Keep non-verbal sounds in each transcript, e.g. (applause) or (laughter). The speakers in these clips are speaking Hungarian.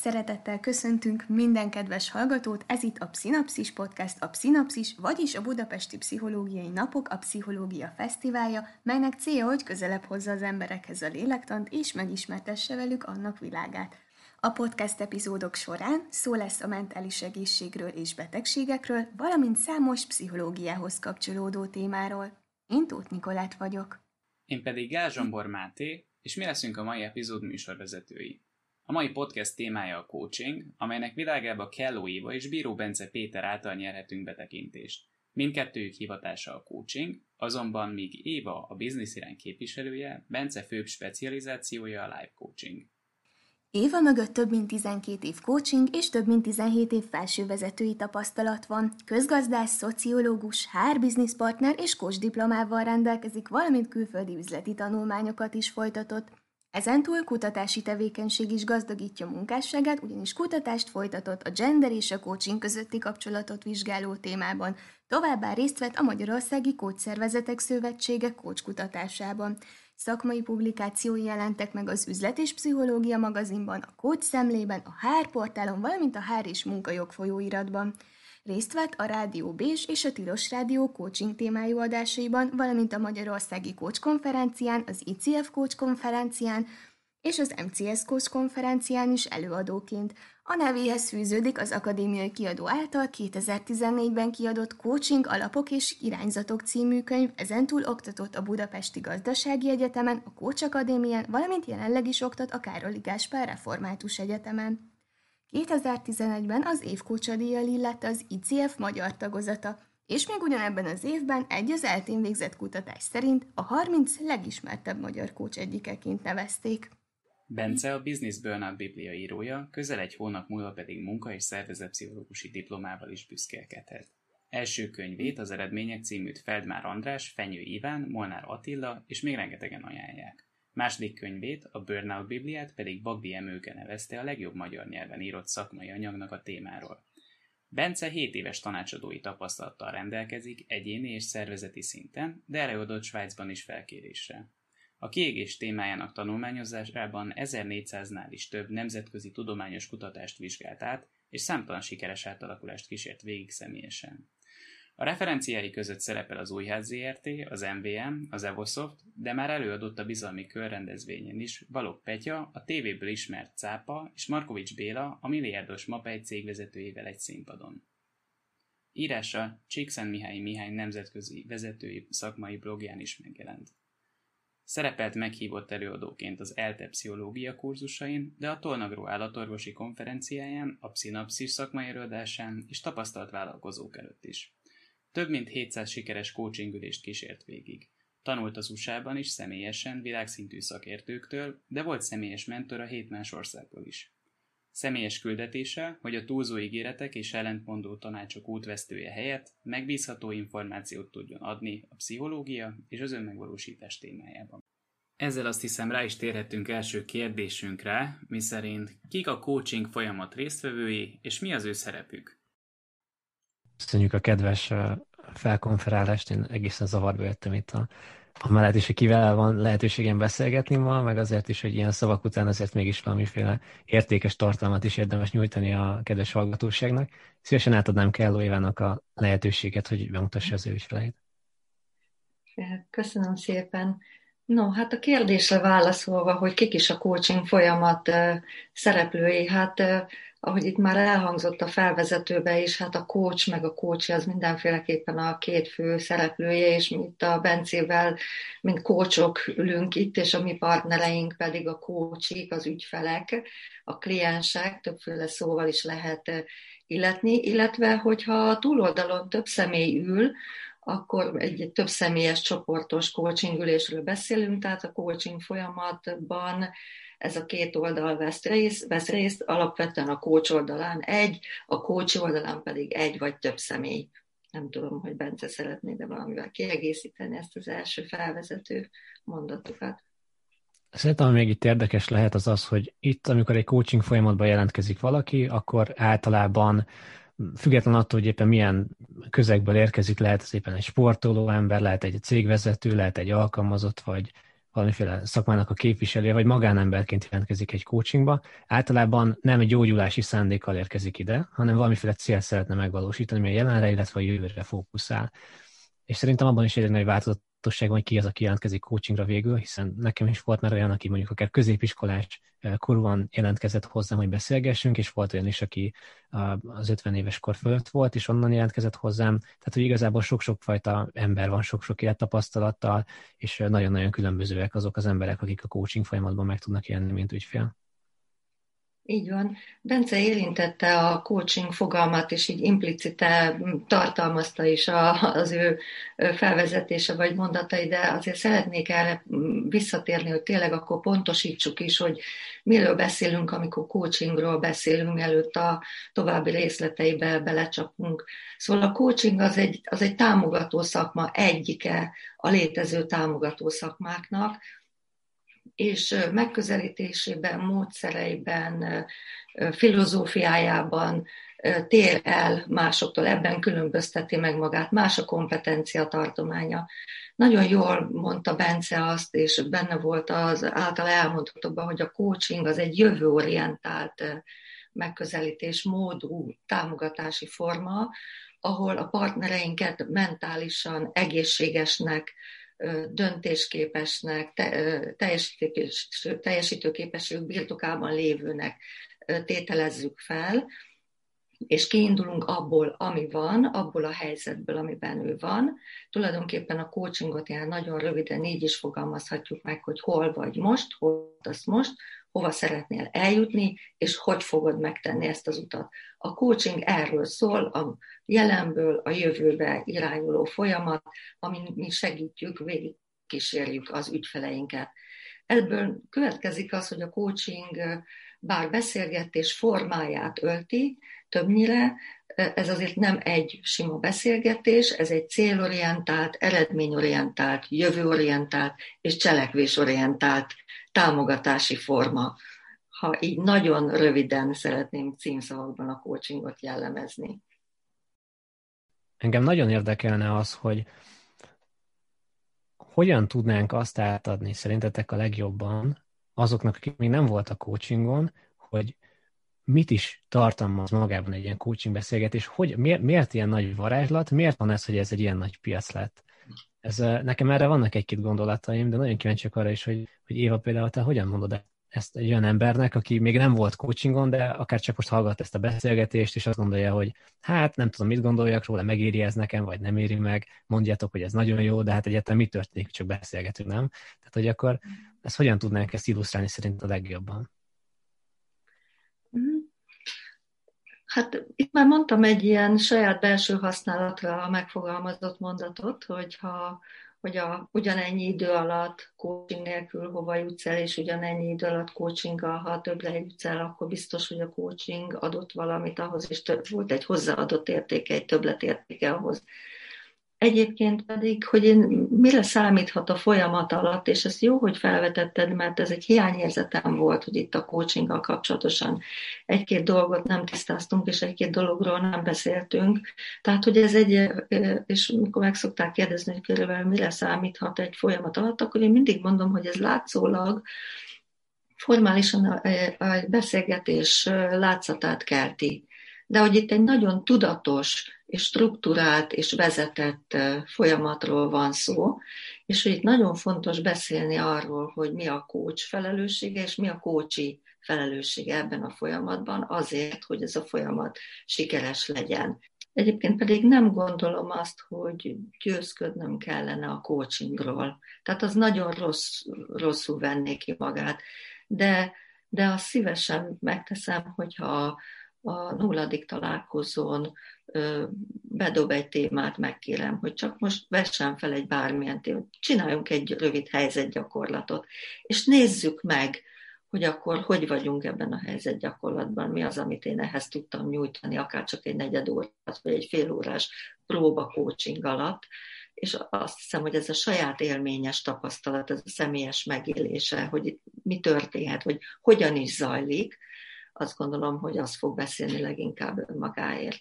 Szeretettel köszöntünk minden kedves hallgatót, ez itt a Pszinapszis Podcast, a Pszinapszis, vagyis a Budapesti Pszichológiai Napok, a Pszichológia Fesztiválja, melynek célja, hogy közelebb hozza az emberekhez a lélektant, és megismertesse velük annak világát. A podcast epizódok során szó lesz a mentális egészségről és betegségekről, valamint számos pszichológiához kapcsolódó témáról. Én Tóth Nikolát vagyok. Én pedig Gázsombor Máté, és mi leszünk a mai epizód műsorvezetői. A mai podcast témája a coaching, amelynek világába Kelló Éva és Bíró Bence Péter által nyerhetünk betekintést. Mindkettőjük hivatása a coaching, azonban míg Éva a biznisz irány képviselője, Bence főbb specializációja a life coaching. Éva mögött több mint 12 év coaching és több mint 17 év felsővezetői tapasztalat van. Közgazdász, szociológus, HR business partner és coach diplomával rendelkezik, valamint külföldi üzleti tanulmányokat is folytatott. Ezentúl kutatási tevékenység is gazdagítja munkásságát, ugyanis kutatást folytatott a gender és a coaching közötti kapcsolatot vizsgáló témában. Továbbá részt vett a Magyarországi Kócszervezetek Szövetsége coach kutatásában. Szakmai publikációi jelentek meg az Üzlet és Pszichológia magazinban, a Coach szemlében, a HR portálon, valamint a HR és munkajog folyóiratban. Részt vett a Rádió Bés és a Tilos Rádió coaching témájú adásaiban, valamint a Magyarországi Coach konferencián, az ICF Coach konferencián és az MCS Coach konferencián is előadóként. A nevéhez fűződik az akadémiai kiadó által 2014-ben kiadott Coaching alapok és irányzatok című könyv, ezentúl oktatott a Budapesti Gazdasági Egyetemen, a Coach Akadémián, valamint jelenleg is oktat a Károli Gáspár Református Egyetemen. 2011-ben az évkócsadíjjal illette az ICF magyar tagozata, és még ugyanebben az évben egy az eltén végzett kutatás szerint a 30 legismertebb magyar kócs egyikeként nevezték. Bence a Business Burnout Biblia írója, közel egy hónap múlva pedig munka- és szervezetpszichológusi diplomával is büszkélkedhet. Első könyvét, az Eredmények címűt Feldmár András, Fenyő Iván, Molnár Attila és még rengetegen ajánlják. Második könyvét, a Burnout Bibliát pedig Bagdi Emőke nevezte a legjobb magyar nyelven írott szakmai anyagnak a témáról. Bence 7 éves tanácsadói tapasztalattal rendelkezik egyéni és szervezeti szinten, de előadott Svájcban is felkérésre. A kiégés témájának tanulmányozásában 1400-nál is több nemzetközi tudományos kutatást vizsgált át, és számtalan sikeres átalakulást kísért végig személyesen. A referenciái között szerepel az Újház ZRT, az MVM, az Evosoft, de már előadott a bizalmi körrendezvényen is Balog Petya, a tévéből ismert Cápa és Markovics Béla, a milliárdos Mapei cégvezetőjével egy színpadon. Írása Csíkszent Mihály Mihály nemzetközi vezetői szakmai blogján is megjelent. Szerepelt meghívott előadóként az ELTE pszichológia kurzusain, de a Tolnagró állatorvosi konferenciáján, a pszinapszis szakmai előadásán és tapasztalt vállalkozók előtt is. Több mint 700 sikeres coachingülést kísért végig. Tanult az USA-ban is személyesen világszintű szakértőktől, de volt személyes mentor a hét más országból is. Személyes küldetése, hogy a túlzó ígéretek és ellentmondó tanácsok útvesztője helyett megbízható információt tudjon adni a pszichológia és az önmegvalósítás témájában. Ezzel azt hiszem rá is térhetünk első kérdésünkre, miszerint kik a coaching folyamat résztvevői, és mi az ő szerepük? Köszönjük a kedves felkonferálást, én egészen zavarba jöttem itt a, a mellett is, hogy kivel van lehetőségem beszélgetni ma, meg azért is, hogy ilyen szavak után azért mégis valamiféle értékes tartalmat is érdemes nyújtani a kedves hallgatóságnak. Szívesen átadnám Kelló Évának a lehetőséget, hogy bemutassa az ő ügyfeleit. Köszönöm szépen. No, hát a kérdésre válaszolva, hogy kik is a coaching folyamat szereplői, hát ahogy itt már elhangzott a felvezetőbe is, hát a coach meg a coach az mindenféleképpen a két fő szereplője, és mi itt a Bencével, mint coachok ülünk itt, és a mi partnereink pedig a coachik, az ügyfelek, a kliensek, többféle szóval is lehet illetni, illetve hogyha a túloldalon több személy ül, akkor egy több személyes csoportos coachingülésről beszélünk, tehát a coaching folyamatban ez a két oldal vesz részt, vesz részt, alapvetően a coach oldalán egy, a coach oldalán pedig egy vagy több személy. Nem tudom, hogy Bence szeretné, de valamivel kiegészíteni ezt az első felvezető mondatokat. Szerintem, még itt érdekes lehet az az, hogy itt, amikor egy coaching folyamatban jelentkezik valaki, akkor általában független attól, hogy éppen milyen közegből érkezik, lehet az éppen egy sportoló ember, lehet egy cégvezető, lehet egy alkalmazott, vagy valamiféle szakmának a képviselője, vagy magánemberként jelentkezik egy coachingba, általában nem egy gyógyulási szándékkal érkezik ide, hanem valamiféle cél szeretne megvalósítani, ami a jelenre, illetve a jövőre fókuszál. És szerintem abban is egy nagy változat tudatosság van, ki az, aki jelentkezik coachingra végül, hiszen nekem is volt már olyan, aki mondjuk akár középiskolás eh, korúan jelentkezett hozzám, hogy beszélgessünk, és volt olyan is, aki az 50 éves kor fölött volt, és onnan jelentkezett hozzám. Tehát, hogy igazából sok-sok fajta ember van, sok-sok élettapasztalattal, és eh, nagyon-nagyon különbözőek azok az emberek, akik a coaching folyamatban meg tudnak jelenni, mint ügyfél. Így van. Bence érintette a coaching fogalmat, és így implicite tartalmazta is a, az ő felvezetése vagy mondatai, de azért szeretnék erre visszatérni, hogy tényleg akkor pontosítsuk is, hogy miről beszélünk, amikor coachingról beszélünk, előtt a további részleteibe belecsapunk. Szóval a coaching az egy, az egy támogató szakma, egyike a létező támogató szakmáknak, és megközelítésében, módszereiben, filozófiájában tér el másoktól, ebben különbözteti meg magát, más a kompetencia tartománya. Nagyon jól mondta Bence azt, és benne volt az által elmondhatóban, hogy a coaching az egy jövőorientált megközelítés, módú támogatási forma, ahol a partnereinket mentálisan egészségesnek, döntésképesnek, teljesítőképességük birtokában lévőnek tételezzük fel, és kiindulunk abból, ami van, abból a helyzetből, amiben ő van. Tulajdonképpen a coachingot ilyen nagyon röviden így is fogalmazhatjuk meg, hogy hol vagy most, hol azt most, hova szeretnél eljutni, és hogy fogod megtenni ezt az utat. A coaching erről szól, a jelenből a jövőbe irányuló folyamat, amin mi segítjük, végig az ügyfeleinket. Ebből következik az, hogy a coaching bár beszélgetés formáját ölti, többnyire ez azért nem egy sima beszélgetés, ez egy célorientált, eredményorientált, jövőorientált és cselekvésorientált támogatási forma. Ha így nagyon röviden szeretném címszavakban a coachingot jellemezni. Engem nagyon érdekelne az, hogy hogyan tudnánk azt átadni szerintetek a legjobban azoknak, akik még nem voltak coachingon, hogy mit is tartalmaz magában egy ilyen coaching beszélgetés, hogy miért, miért ilyen nagy varázslat, miért van ez, hogy ez egy ilyen nagy piac lett? Ez, nekem erre vannak egy-két gondolataim, de nagyon kíváncsiak arra is, hogy, hogy Éva például te hogyan mondod ezt egy olyan embernek, aki még nem volt coachingon, de akár csak most hallgat ezt a beszélgetést, és azt gondolja, hogy hát nem tudom, mit gondoljak róla, megéri ez nekem, vagy nem éri meg, mondjátok, hogy ez nagyon jó, de hát egyáltalán mi történik, csak beszélgetünk, nem? Tehát, hogy akkor ezt hogyan tudnánk ezt illusztrálni szerint a legjobban? Hát itt már mondtam egy ilyen saját belső használatra megfogalmazott mondatot, hogyha hogy a, ugyanennyi idő alatt coaching nélkül hova jutsz el, és ugyanennyi idő alatt coachinggal, ha többre jutsz el, akkor biztos, hogy a coaching adott valamit ahhoz, és több, volt egy hozzáadott értéke, egy többletértéke ahhoz, Egyébként pedig, hogy én mire számíthat a folyamat alatt, és ezt jó, hogy felvetetted, mert ez egy hiányérzetem volt, hogy itt a coachinggal kapcsolatosan egy-két dolgot nem tisztáztunk, és egy-két dologról nem beszéltünk. Tehát, hogy ez egy, és amikor meg szokták kérdezni, hogy körülbelül mire számíthat egy folyamat alatt, akkor én mindig mondom, hogy ez látszólag formálisan a beszélgetés látszatát kelti. De hogy itt egy nagyon tudatos, és struktúrált és vezetett folyamatról van szó, és hogy itt nagyon fontos beszélni arról, hogy mi a coach felelőssége, és mi a coachi felelőssége ebben a folyamatban, azért, hogy ez a folyamat sikeres legyen. Egyébként pedig nem gondolom azt, hogy győzködnöm kellene a coachingról. Tehát az nagyon rossz, rosszul venné ki magát. De, de azt szívesen megteszem, hogyha a nulladik találkozón bedob egy témát, megkérem, hogy csak most vessen fel egy bármilyen témát, csináljunk egy rövid helyzetgyakorlatot, és nézzük meg, hogy akkor hogy vagyunk ebben a helyzetgyakorlatban, mi az, amit én ehhez tudtam nyújtani, akár csak egy negyed órás, vagy egy fél órás próba coaching alatt, és azt hiszem, hogy ez a saját élményes tapasztalat, ez a személyes megélése, hogy mi történhet, hogy hogyan is zajlik, azt gondolom, hogy az fog beszélni leginkább önmagáért.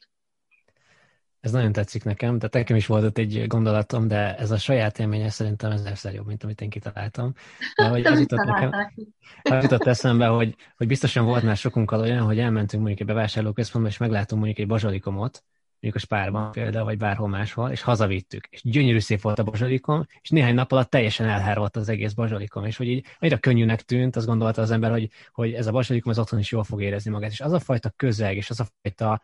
ez nagyon tetszik nekem, tehát nekem is volt ott egy gondolatom, de ez a saját élménye szerintem ezerszer jobb, mint amit én kitaláltam. De hogy az jutott, nekem, az jutott eszembe, hogy, hogy biztosan volt már sokunkkal olyan, hogy elmentünk mondjuk egy bevásárlóközpontba, és meglátunk mondjuk egy bazsalikomot, mondjuk a spárban például, vagy bárhol máshol, és hazavittük. És gyönyörű szép volt a bazsalikom, és néhány nap alatt teljesen elhárolt az egész bazsalikom, és hogy így annyira könnyűnek tűnt, azt gondolta az ember, hogy, hogy ez a bazsalikom az otthon is jól fog érezni magát. És az a fajta közeg, és az a fajta,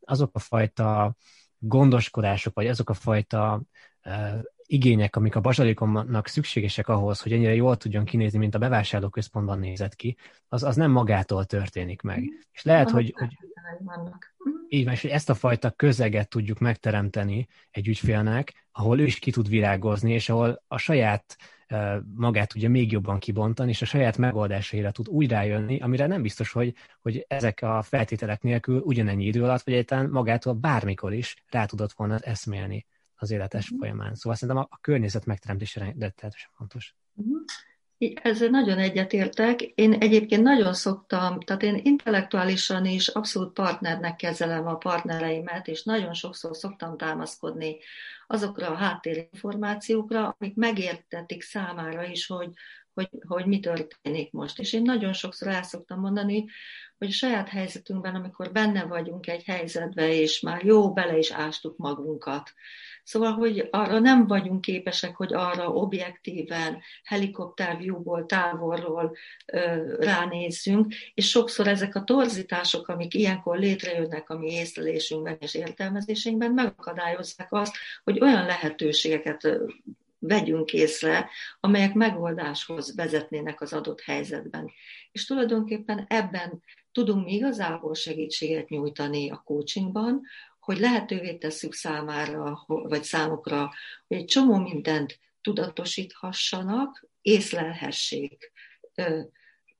azok a fajta gondoskodások, vagy azok a fajta uh, igények, amik a bazsalikomnak szükségesek ahhoz, hogy ennyire jól tudjon kinézni, mint a bevásárlóközpontban nézett ki, az, az nem magától történik meg. És lehet, hogy, hogy így van, és hogy ezt a fajta közeget tudjuk megteremteni egy ügyfélnek, ahol ő is ki tud virágozni, és ahol a saját magát tudja még jobban kibontani, és a saját megoldásaira tud úgy rájönni, amire nem biztos, hogy, hogy ezek a feltételek nélkül ugyanennyi idő alatt, vagy egyáltalán magától bármikor is rá tudott volna eszmélni az életes mm. folyamán. Szóval szerintem a, a környezet megteremtése rendetesen fontos. Mm. Ezzel nagyon egyetértek. Én egyébként nagyon szoktam, tehát én intellektuálisan is abszolút partnernek kezelem a partnereimet, és nagyon sokszor szoktam támaszkodni azokra a háttérinformációkra, amik megértetik számára is, hogy, hogy, hogy mi történik most. És én nagyon sokszor el szoktam mondani, hogy a saját helyzetünkben, amikor benne vagyunk egy helyzetbe, és már jó, bele is ástuk magunkat, Szóval, hogy arra nem vagyunk képesek, hogy arra objektíven, helikopterviewból, távolról ö, ránézzünk, és sokszor ezek a torzítások, amik ilyenkor létrejönnek a mi észlelésünkben és értelmezésünkben, megakadályozzák azt, hogy olyan lehetőségeket vegyünk észre, amelyek megoldáshoz vezetnének az adott helyzetben. És tulajdonképpen ebben tudunk mi igazából segítséget nyújtani a coachingban, hogy lehetővé tesszük számára, vagy számukra, hogy egy csomó mindent tudatosíthassanak, észlelhessék,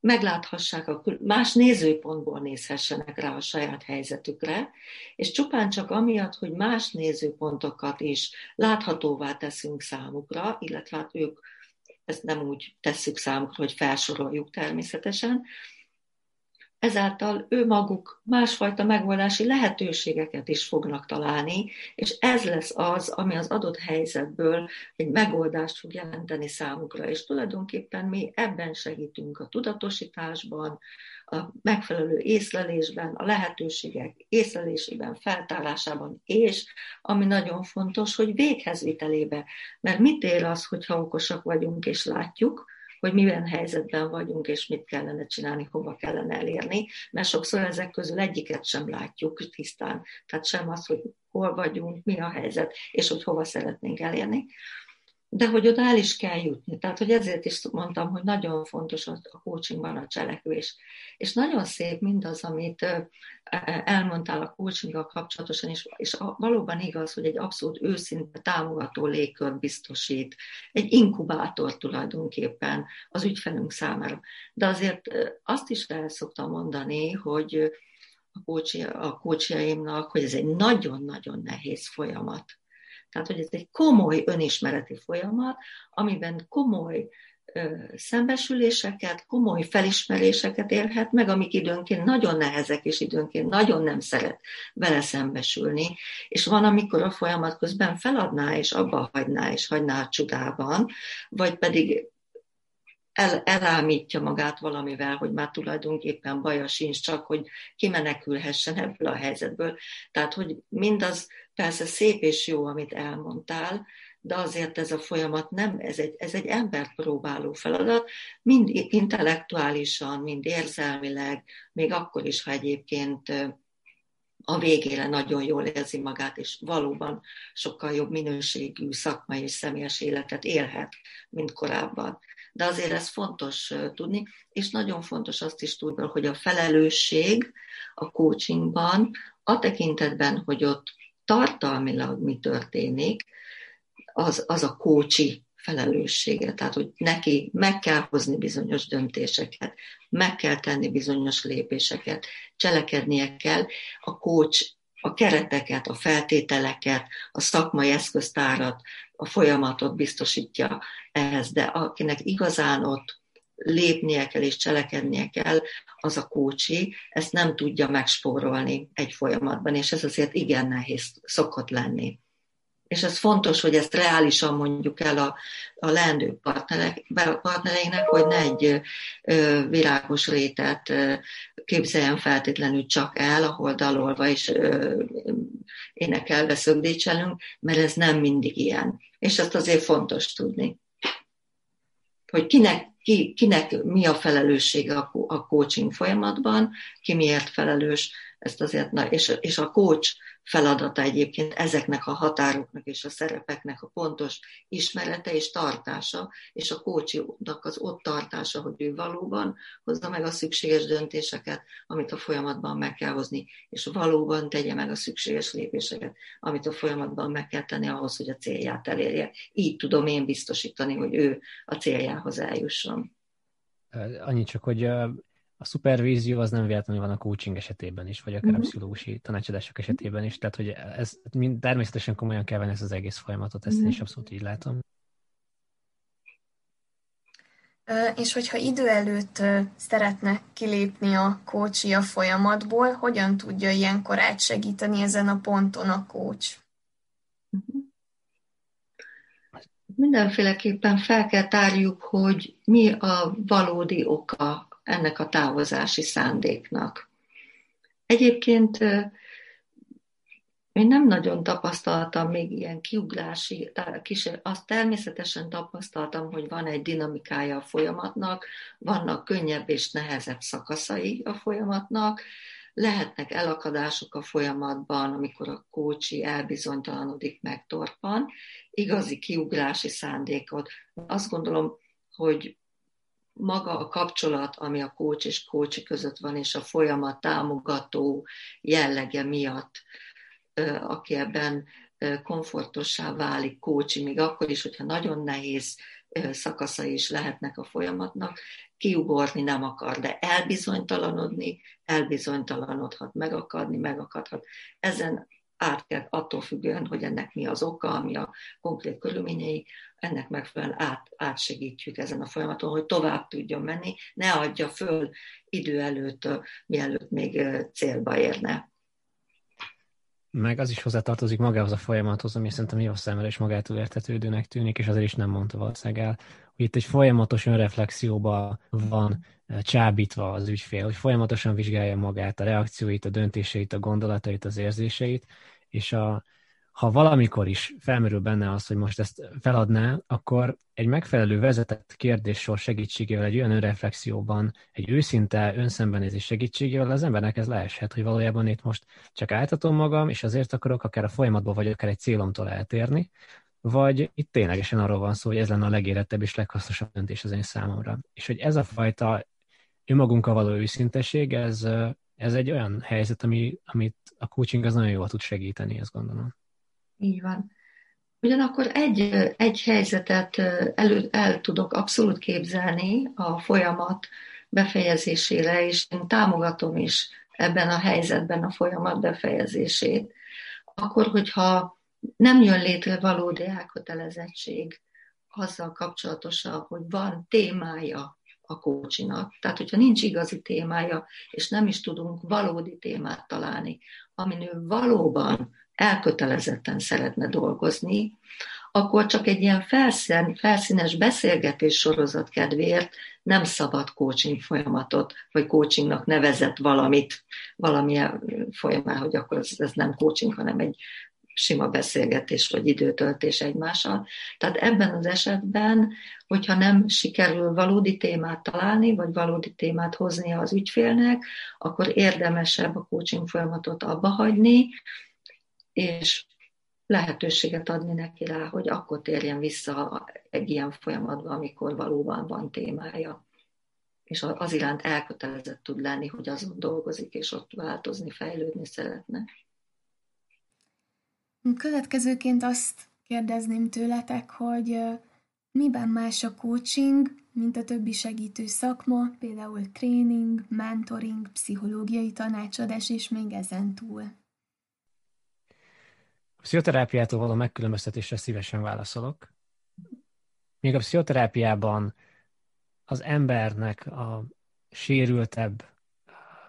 megláthassák, a más nézőpontból nézhessenek rá a saját helyzetükre, és csupán csak amiatt, hogy más nézőpontokat is láthatóvá teszünk számukra, illetve hát ők ezt nem úgy tesszük számukra, hogy felsoroljuk természetesen, ezáltal ő maguk másfajta megoldási lehetőségeket is fognak találni, és ez lesz az, ami az adott helyzetből egy megoldást fog jelenteni számukra. És tulajdonképpen mi ebben segítünk a tudatosításban, a megfelelő észlelésben, a lehetőségek észlelésében, feltárásában, és ami nagyon fontos, hogy véghezvitelébe. Mert mit ér az, hogyha okosak vagyunk és látjuk, hogy milyen helyzetben vagyunk, és mit kellene csinálni, hova kellene elérni, mert sokszor ezek közül egyiket sem látjuk tisztán. Tehát sem az, hogy hol vagyunk, mi a helyzet, és hogy hova szeretnénk elérni de hogy oda el is kell jutni. Tehát, hogy ezért is mondtam, hogy nagyon fontos a coachingban a cselekvés. És nagyon szép mindaz, amit elmondtál a coachinggal kapcsolatosan, és, és valóban igaz, hogy egy abszolút őszinte támogató légkört biztosít, egy inkubátor tulajdonképpen az ügyfelünk számára. De azért azt is el szoktam mondani, hogy a kócsiaimnak, hogy ez egy nagyon-nagyon nehéz folyamat tehát, hogy ez egy komoly önismereti folyamat, amiben komoly szembesüléseket, komoly felismeréseket élhet meg, amik időnként nagyon nehezek, és időnként nagyon nem szeret vele szembesülni, és van, amikor a folyamat közben feladná, és abba hagyná, és hagyná a csodában, vagy pedig el, elámítja magát valamivel, hogy már tulajdonképpen baja sincs, csak hogy kimenekülhessen ebből a helyzetből. Tehát, hogy mindaz persze szép és jó, amit elmondtál, de azért ez a folyamat nem, ez egy, ez egy embert próbáló feladat, mind intellektuálisan, mind érzelmileg, még akkor is, ha egyébként a végére nagyon jól érzi magát, és valóban sokkal jobb minőségű szakmai és személyes életet élhet, mint korábban. De azért ez fontos tudni, és nagyon fontos azt is tudni, hogy a felelősség a coachingban a tekintetben, hogy ott tartalmilag mi történik, az, az a kócsi felelőssége. Tehát, hogy neki meg kell hozni bizonyos döntéseket, meg kell tenni bizonyos lépéseket, cselekednie kell. A kócs a kereteket, a feltételeket, a szakmai eszköztárat, a folyamatot biztosítja ehhez, de akinek igazán ott lépnie kell és cselekednie kell, az a kócsi, ezt nem tudja megspórolni egy folyamatban, és ez azért igen nehéz szokott lenni. És ez fontos, hogy ezt reálisan mondjuk el a, a leendő partnerek, partnereinek, hogy ne egy ö, virágos rétet ö, képzeljen feltétlenül csak el, ahol dalolva és ö, énekelve szögdécselünk, mert ez nem mindig ilyen. És ezt azért fontos tudni hogy kinek, ki, kinek mi a felelőssége a, a coaching folyamatban, ki miért felelős, ezt azért, na, és, és a coach feladata egyébként ezeknek a határoknak és a szerepeknek a pontos ismerete és tartása, és a kócsinak az ott tartása, hogy ő valóban hozza meg a szükséges döntéseket, amit a folyamatban meg kell hozni, és valóban tegye meg a szükséges lépéseket, amit a folyamatban meg kell tenni ahhoz, hogy a célját elérje. Így tudom én biztosítani, hogy ő a céljához eljusson. Annyi csak, hogy a szupervízió az nem véletlenül van a coaching esetében is, vagy akár uh-huh. a mhm. pszichológusi tanácsadások esetében is, tehát hogy ez mind, természetesen komolyan kell venni ezt az egész folyamatot, ezt uh-huh. én is mhm. abszolút így látom. És hogyha idő előtt szeretne kilépni a coachi a folyamatból, hogyan tudja ilyenkor átsegíteni ezen a ponton a coach? Uh-huh. Mindenféleképpen fel kell tárjuk, hogy mi a valódi oka ennek a távozási szándéknak. Egyébként én nem nagyon tapasztaltam még ilyen kiugrási, azt természetesen tapasztaltam, hogy van egy dinamikája a folyamatnak, vannak könnyebb és nehezebb szakaszai a folyamatnak, lehetnek elakadások a folyamatban, amikor a kócsi elbizonytalanodik, megtorpan, igazi kiugrási szándékot. Azt gondolom, hogy maga a kapcsolat, ami a kócs és kócsi között van, és a folyamat támogató jellege miatt, aki ebben komfortossá válik kócsi, még akkor is, hogyha nagyon nehéz szakaszai is lehetnek a folyamatnak, kiugorni nem akar, de elbizonytalanodni, elbizonytalanodhat, megakadni, megakadhat. Ezen át kell attól függően, hogy ennek mi az oka, ami a konkrét körülményei, ennek megfelelően át, átsegítjük ezen a folyamaton, hogy tovább tudjon menni, ne adja föl idő előtt, mielőtt még célba érne. Meg az is hozzátartozik magához a folyamathoz, ami szerintem jó számára is magától értetődőnek tűnik, és azért is nem mondta valószínűleg el, hogy itt egy folyamatos önreflexióba van csábítva az ügyfél, hogy folyamatosan vizsgálja magát, a reakcióit, a döntéseit, a gondolatait, az érzéseit, és a, ha valamikor is felmerül benne az, hogy most ezt feladná, akkor egy megfelelő vezetett kérdéssor segítségével, egy olyan önreflexióban, egy őszinte önszembenézés segítségével az embernek ez leeshet, hogy valójában itt most csak álltatom magam, és azért akarok akár a folyamatban, vagy akár egy célomtól eltérni, vagy itt ténylegesen arról van szó, hogy ez lenne a legérettebb és leghasznosabb döntés az én számomra. És hogy ez a fajta önmagunkkal való őszinteség, ez, ez egy olyan helyzet, ami, amit a coaching az nagyon jól tud segíteni, ezt gondolom. Így van. Ugyanakkor egy, egy helyzetet elő, el tudok abszolút képzelni a folyamat befejezésére, és én támogatom is ebben a helyzetben a folyamat befejezését. Akkor, hogyha nem jön létre valódi elkötelezettség azzal kapcsolatosan, hogy van témája a kócsinak. Tehát, hogyha nincs igazi témája, és nem is tudunk valódi témát találni, amin ő valóban elkötelezetten szeretne dolgozni, akkor csak egy ilyen felszín, felszínes beszélgetés sorozat kedvéért nem szabad coaching folyamatot, vagy coachingnak nevezett valamit, valamilyen folyamán, hogy akkor ez, ez nem coaching, hanem egy sima beszélgetés vagy időtöltés egymással. Tehát ebben az esetben, hogyha nem sikerül valódi témát találni, vagy valódi témát hoznia az ügyfélnek, akkor érdemesebb a coaching folyamatot abba hagyni, és lehetőséget adni neki rá, hogy akkor térjen vissza egy ilyen folyamatba, amikor valóban van témája és az iránt elkötelezett tud lenni, hogy azon dolgozik, és ott változni, fejlődni szeretne. Következőként azt kérdezném tőletek, hogy miben más a coaching, mint a többi segítő szakma, például tréning, mentoring, pszichológiai tanácsadás, és még ezen túl. A pszichoterápiától való megkülönböztetésre szívesen válaszolok. Még a pszichoterápiában az embernek a sérültebb,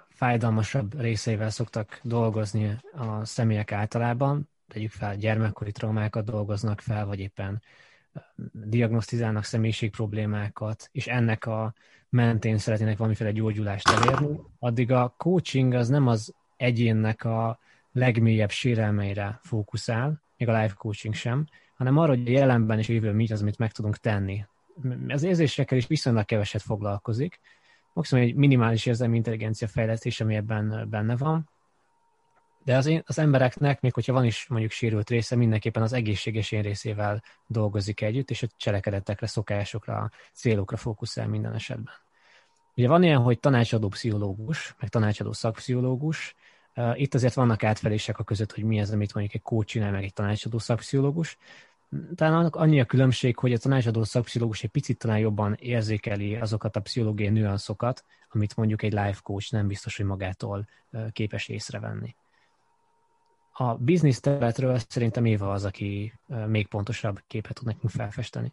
fájdalmasabb részeivel szoktak dolgozni a személyek általában, tegyük fel, gyermekkori traumákat dolgoznak fel, vagy éppen diagnosztizálnak személyiség problémákat, és ennek a mentén szeretnének valamiféle gyógyulást elérni, addig a coaching az nem az egyénnek a legmélyebb sérelmeire fókuszál, még a life coaching sem, hanem arra, hogy a jelenben és jövő mi az, amit meg tudunk tenni. Az érzésekkel is viszonylag keveset foglalkozik, maximum egy minimális érzelmi intelligencia fejlesztés, ami ebben benne van, de az, én, az embereknek, még hogyha van is mondjuk sérült része, mindenképpen az egészséges én részével dolgozik együtt, és a cselekedetekre, szokásokra, célokra fókuszál minden esetben. Ugye van ilyen, hogy tanácsadó pszichológus, meg tanácsadó szakpszichológus, itt azért vannak átfelések a között, hogy mi az, amit mondjuk egy coach csinál, meg egy tanácsadó szakpszichológus. Talán annyi a különbség, hogy a tanácsadó szakpszichológus egy picit talán jobban érzékeli azokat a pszichológiai nüanszokat, amit mondjuk egy life coach nem biztos, hogy magától képes észrevenni. A biznisz területről szerintem Éva az, aki még pontosabb képet tud nekünk felfesteni.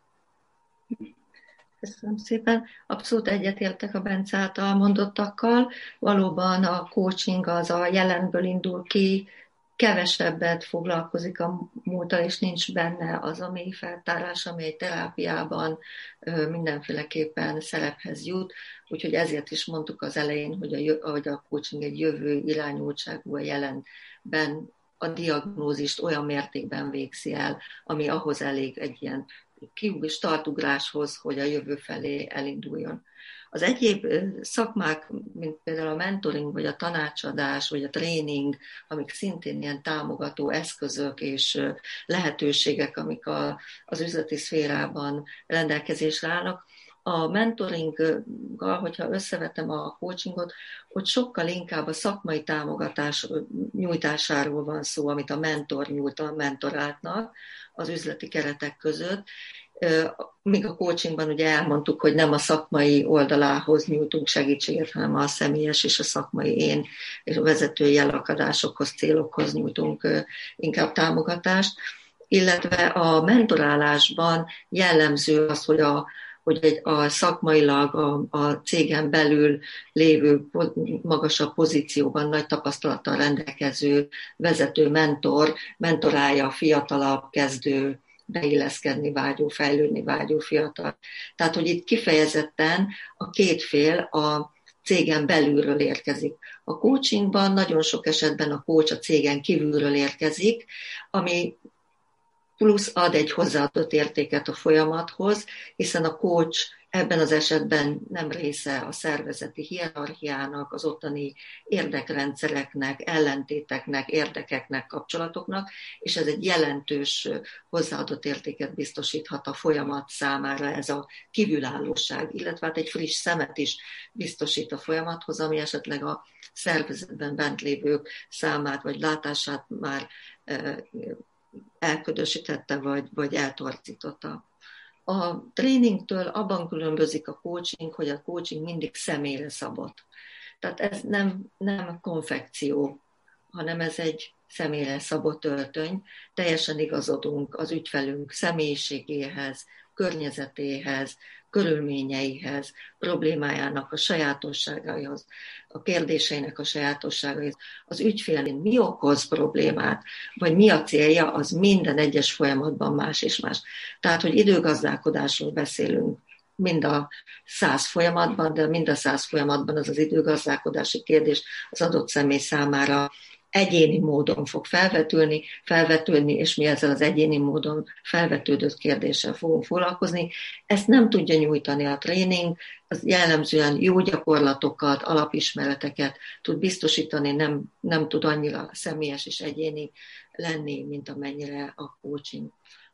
Köszönöm szépen. Abszolút egyetértek a Bence által mondottakkal. Valóban a coaching az a jelenből indul ki, kevesebbet foglalkozik a múltal, és nincs benne az a mély feltárás, ami terápiában mindenféleképpen szerephez jut. Úgyhogy ezért is mondtuk az elején, hogy a, hogy a coaching egy jövő irányultságú a jelenben a diagnózist olyan mértékben végzi el, ami ahhoz elég egy ilyen kiug startugráshoz, hogy a jövő felé elinduljon. Az egyéb szakmák, mint például a mentoring, vagy a tanácsadás, vagy a tréning, amik szintén ilyen támogató eszközök és lehetőségek, amik a, az üzleti szférában rendelkezésre állnak, a mentoringgal, hogyha összevetem a coachingot, ott sokkal inkább a szakmai támogatás nyújtásáról van szó, amit a mentor nyújt a mentorátnak az üzleti keretek között, míg a coachingban ugye elmondtuk, hogy nem a szakmai oldalához nyújtunk segítséget, hanem a személyes és a szakmai én és a vezetői elakadásokhoz, célokhoz nyújtunk inkább támogatást, illetve a mentorálásban jellemző az, hogy a, hogy a szakmailag a, a cégen belül lévő magasabb pozícióban nagy tapasztalattal rendelkező vezető mentor mentorálja a fiatalabb kezdő beilleszkedni vágyó, fejlődni vágyó fiatal. Tehát, hogy itt kifejezetten a két fél a cégen belülről érkezik. A coachingban nagyon sok esetben a coach a cégen kívülről érkezik, ami plusz ad egy hozzáadott értéket a folyamathoz, hiszen a coach ebben az esetben nem része a szervezeti hierarchiának, az ottani érdekrendszereknek, ellentéteknek, érdekeknek, kapcsolatoknak, és ez egy jelentős hozzáadott értéket biztosíthat a folyamat számára ez a kívülállóság, illetve hát egy friss szemet is biztosít a folyamathoz, ami esetleg a szervezetben bent lévők számát vagy látását már elködösítette, vagy, vagy eltorzította. A tréningtől abban különbözik a coaching, hogy a coaching mindig személyre szabott. Tehát ez nem, nem konfekció, hanem ez egy személyre szabott öltöny. Teljesen igazodunk az ügyfelünk személyiségéhez, környezetéhez, körülményeihez, problémájának a sajátosságaihoz, a kérdéseinek a sajátosságaihoz, az ügyfélén mi okoz problémát, vagy mi a célja, az minden egyes folyamatban más és más. Tehát, hogy időgazdálkodásról beszélünk, mind a száz folyamatban, de mind a száz folyamatban az az időgazdálkodási kérdés az adott személy számára egyéni módon fog felvetülni, felvetődni, és mi ezzel az egyéni módon felvetődött kérdéssel fogunk foglalkozni. Ezt nem tudja nyújtani a tréning, az jellemzően jó gyakorlatokat, alapismereteket tud biztosítani, nem, nem tud annyira személyes és egyéni lenni, mint amennyire a coaching.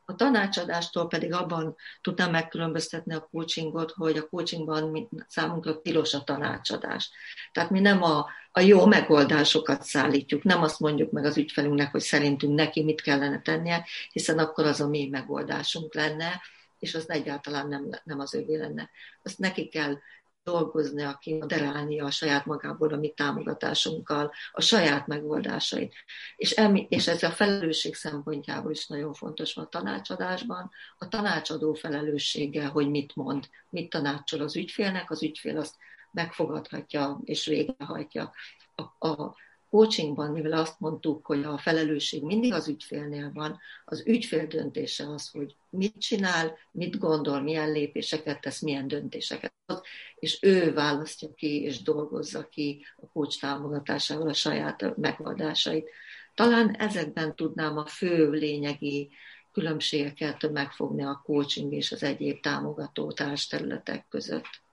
A tanácsadástól pedig abban tudnám megkülönböztetni a coachingot, hogy a coachingban számunkra tilos a tanácsadás. Tehát mi nem a, a jó megoldásokat szállítjuk, nem azt mondjuk meg az ügyfelünknek, hogy szerintünk neki mit kellene tennie, hiszen akkor az a mi megoldásunk lenne, és az egyáltalán nem, nem az övé lenne. Azt neki kell dolgoznia, moderálnia a saját magából a mi támogatásunkkal, a saját megoldásait. És, emi, és ez a felelősség szempontjából is nagyon fontos van a tanácsadásban. A tanácsadó felelőssége, hogy mit mond, mit tanácsol az ügyfélnek, az ügyfél azt megfogadhatja és végrehajtja. A, a coachingban, mivel azt mondtuk, hogy a felelősség mindig az ügyfélnél van, az ügyfél döntése az, hogy mit csinál, mit gondol, milyen lépéseket tesz, milyen döntéseket hoz, és ő választja ki és dolgozza ki a coach támogatásával a saját megoldásait. Talán ezekben tudnám a fő lényegi különbségeket megfogni a coaching és az egyéb támogató társterületek között.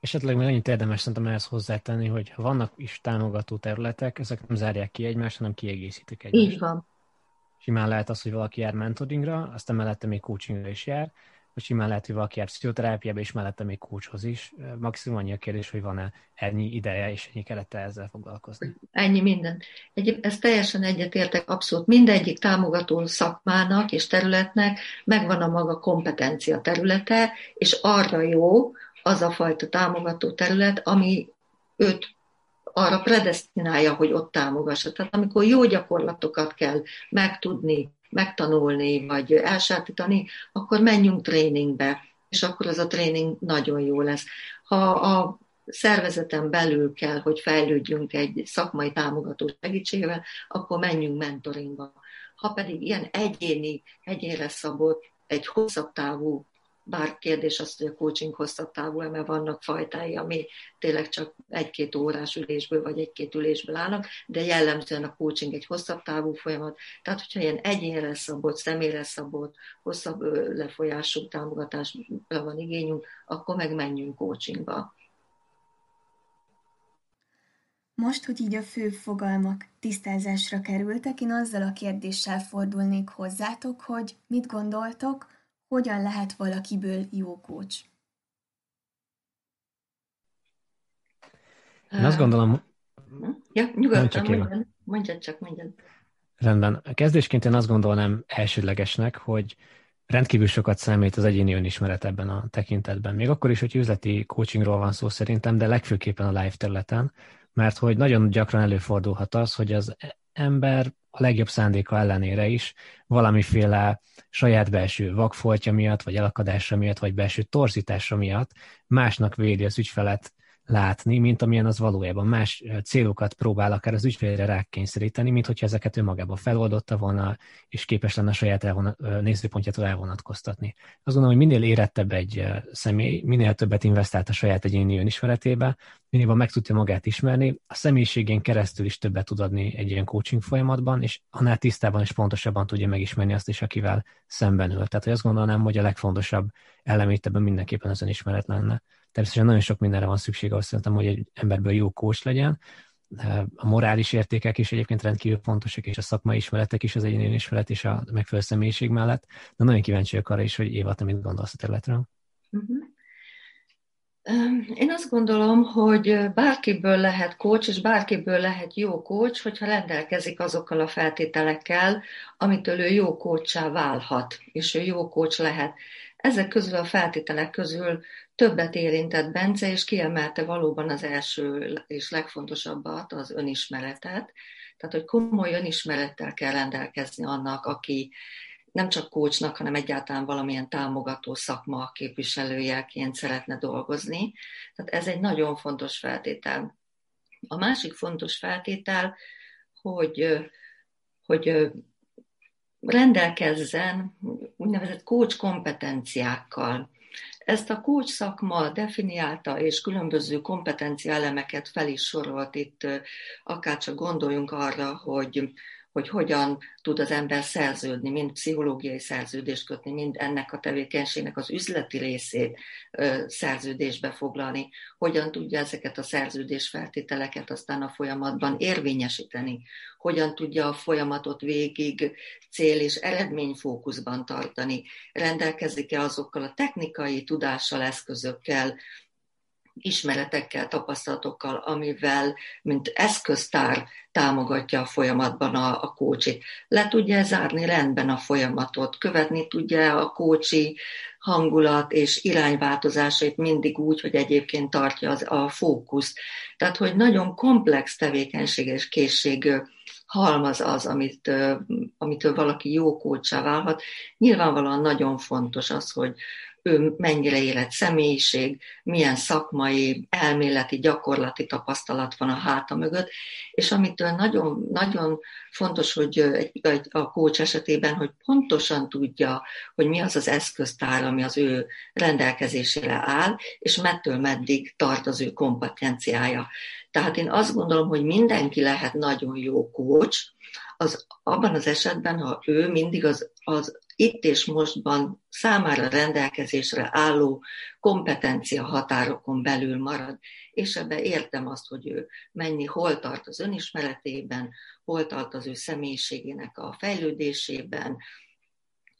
Esetleg még annyit érdemes szerintem ehhez hozzátenni, hogy ha vannak is támogató területek, ezek nem zárják ki egymást, hanem kiegészítik egymást. Így van. Simán lehet az, hogy valaki jár mentoringra, aztán mellette még coachingra is jár, vagy simán lehet, hogy valaki jár pszichoterápiába, és mellette még coachhoz is. Maximum annyi a kérdés, hogy van-e ennyi ideje és ennyi kerete ezzel foglalkozni. Ennyi minden. Egy, ez teljesen egyetértek, abszolút mindegyik támogató szakmának és területnek megvan a maga kompetencia területe, és arra jó, az a fajta támogató terület, ami őt arra predestinálja, hogy ott támogassa. Tehát amikor jó gyakorlatokat kell megtudni, megtanulni, vagy elsátítani, akkor menjünk tréningbe, és akkor az a tréning nagyon jó lesz. Ha a szervezeten belül kell, hogy fejlődjünk egy szakmai támogató segítségével, akkor menjünk mentoringba. Ha pedig ilyen egyéni, egyénre szabott, egy hosszabb távú bár kérdés az, hogy a coaching hosszabb távú, mert vannak fajtái, ami tényleg csak egy-két órás ülésből, vagy egy-két ülésből állnak, de jellemzően a coaching egy hosszabb távú folyamat. Tehát, hogyha ilyen egyénre szabott, személyre szabott, hosszabb lefolyású támogatásra van igényünk, akkor meg menjünk coachingba. Most, hogy így a fő fogalmak tisztázásra kerültek, én azzal a kérdéssel fordulnék hozzátok, hogy mit gondoltok, hogyan lehet valakiből jó coach? Én azt gondolom... Ja, nyugodtan, mondjad, mondjad csak, mondjad. Rendben. Kezdésként én azt gondolnám elsődlegesnek, hogy rendkívül sokat számít az egyéni önismeret ebben a tekintetben. Még akkor is, hogy üzleti coachingról van szó szerintem, de legfőképpen a live területen, mert hogy nagyon gyakran előfordulhat az, hogy az ember a legjobb szándéka ellenére is valamiféle saját belső vakfoltja miatt, vagy elakadása miatt, vagy belső torzítása miatt másnak védi az ügyfelet látni, mint amilyen az valójában más célokat próbál akár az ügyfélre rákényszeríteni, mint hogyha ezeket önmagában feloldotta volna, és képes lenne a saját elvonat, nézőpontjától elvonatkoztatni. Azt gondolom, hogy minél érettebb egy személy, minél többet investált a saját egyéni önismeretébe, minél meg tudja magát ismerni, a személyiségén keresztül is többet tud adni egy ilyen coaching folyamatban, és annál tisztában és pontosabban tudja megismerni azt is, akivel szemben ül. Tehát hogy azt gondolnám, hogy a legfontosabb elemét ebben mindenképpen az önismeret lenne. Természetesen nagyon sok mindenre van szükség ahhoz szerintem, hogy egy emberből jó coach legyen. A morális értékek is egyébként rendkívül fontosak, és a szakmai ismeretek is, az egyéni ismeret és a megfelelő személyiség mellett. De nagyon kíváncsiak arra is, hogy Éva, te mit gondolsz a területről? Uh-huh. Én azt gondolom, hogy bárkiből lehet coach, és bárkiből lehet jó coach, hogyha rendelkezik azokkal a feltételekkel, amitől ő jó coachá válhat, és ő jó coach lehet. Ezek közül a feltételek közül többet érintett Bence, és kiemelte valóban az első és legfontosabbat, az önismeretet. Tehát, hogy komoly önismerettel kell rendelkezni annak, aki nem csak kócsnak, hanem egyáltalán valamilyen támogató szakma képviselőjeként szeretne dolgozni. Tehát ez egy nagyon fontos feltétel. A másik fontos feltétel, hogy, hogy rendelkezzen úgynevezett coach kompetenciákkal. Ezt a coach szakma definiálta, és különböző kompetencia elemeket fel is sorolt itt, akárcsak gondoljunk arra, hogy hogy hogyan tud az ember szerződni, mind pszichológiai szerződést kötni, mind ennek a tevékenységnek az üzleti részét szerződésbe foglalni, hogyan tudja ezeket a szerződés feltételeket aztán a folyamatban érvényesíteni, hogyan tudja a folyamatot végig cél és eredményfókuszban tartani, rendelkezik-e azokkal a technikai tudással, eszközökkel, ismeretekkel, tapasztalatokkal, amivel, mint eszköztár támogatja a folyamatban a, a kócsit. Le tudja zárni rendben a folyamatot, követni tudja a kócsi hangulat és irányváltozásait mindig úgy, hogy egyébként tartja az, a fókuszt. Tehát, hogy nagyon komplex tevékenység és készség halmaz az, amit, amitől valaki jó kócsá válhat. Nyilvánvalóan nagyon fontos az, hogy ő mennyire élet személyiség, milyen szakmai, elméleti, gyakorlati tapasztalat van a háta mögött, és amitől nagyon, nagyon fontos, hogy egy, a kócs esetében, hogy pontosan tudja, hogy mi az az eszköztár, ami az ő rendelkezésére áll, és mettől meddig tart az ő kompetenciája. Tehát én azt gondolom, hogy mindenki lehet nagyon jó kócs, az abban az esetben, ha ő mindig az, az itt és mostban számára rendelkezésre álló kompetencia határokon belül marad, és ebbe értem azt, hogy ő mennyi, hol tart az önismeretében, hol tart az ő személyiségének a fejlődésében,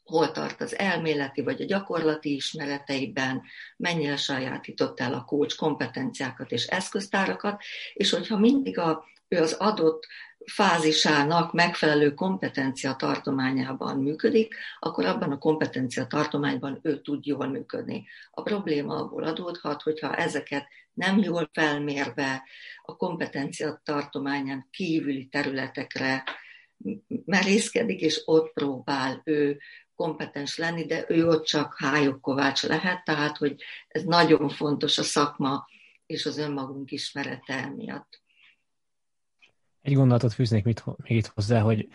hol tart az elméleti vagy a gyakorlati ismereteiben, mennyire sajátított el a kócs kompetenciákat és eszköztárakat, és hogyha mindig a, ő az adott fázisának megfelelő kompetencia tartományában működik, akkor abban a kompetencia tartományban ő tud jól működni. A probléma abból adódhat, hogyha ezeket nem jól felmérve a kompetencia tartományán kívüli területekre merészkedik, és ott próbál ő kompetens lenni, de ő ott csak hályok kovács lehet, tehát hogy ez nagyon fontos a szakma és az önmagunk ismerete miatt. Egy gondolatot fűznék mit, még itt hozzá, hogy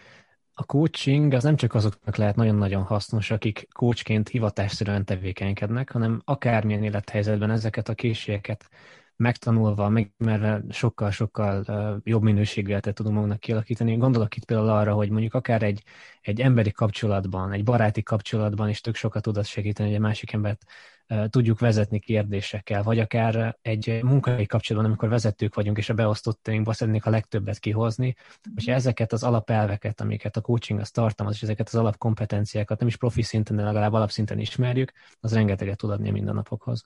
a coaching az nem csak azoknak lehet nagyon-nagyon hasznos, akik coachként hivatásszerűen tevékenykednek, hanem akármilyen élethelyzetben ezeket a készségeket megtanulva, mert sokkal-sokkal jobb minőségű életet tudunk magunknak kialakítani. Gondolok itt például arra, hogy mondjuk akár egy, egy emberi kapcsolatban, egy baráti kapcsolatban is tök sokat tud segíteni, hogy egy másik embert tudjuk vezetni kérdésekkel, vagy akár egy munkai kapcsolatban, amikor vezetők vagyunk, és a beosztottainkból szeretnék a legtöbbet kihozni, hogyha ezeket az alapelveket, amiket a coaching az tartalmaz, és ezeket az alapkompetenciákat nem is profi szinten, de legalább alapszinten ismerjük, az rengeteget tud adni a mindennapokhoz.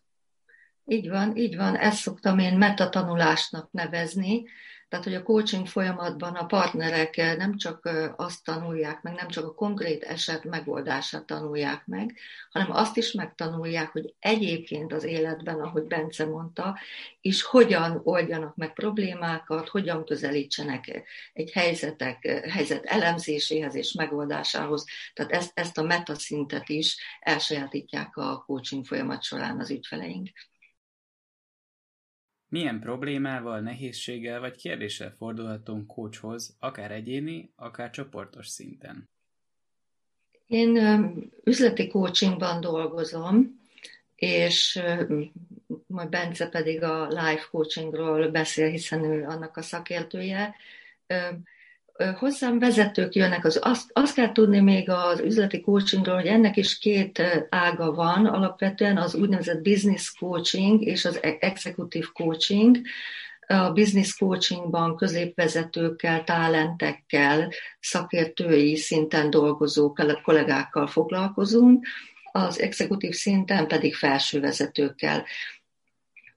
Így van, így van. Ezt szoktam én metatanulásnak nevezni. Tehát, hogy a coaching folyamatban a partnerek nem csak azt tanulják meg, nem csak a konkrét eset megoldását tanulják meg, hanem azt is megtanulják, hogy egyébként az életben, ahogy Bence mondta, is hogyan oldjanak meg problémákat, hogyan közelítsenek egy helyzetek, helyzet elemzéséhez és megoldásához. Tehát ezt, ezt a metaszintet is elsajátítják a coaching folyamat során az ügyfeleink. Milyen problémával, nehézséggel vagy kérdéssel fordulhatunk coachhoz, akár egyéni, akár csoportos szinten? Én üzleti coachingban dolgozom, és majd Bence pedig a life coachingról beszél, hiszen ő annak a szakértője hozzám vezetők jönnek, az, azt, azt kell tudni még az üzleti coachingról, hogy ennek is két ága van, alapvetően az úgynevezett business coaching és az e-, executive coaching. A business coachingban középvezetőkkel, talentekkel, szakértői szinten dolgozó kollégákkal foglalkozunk, az executive szinten pedig felsővezetőkkel.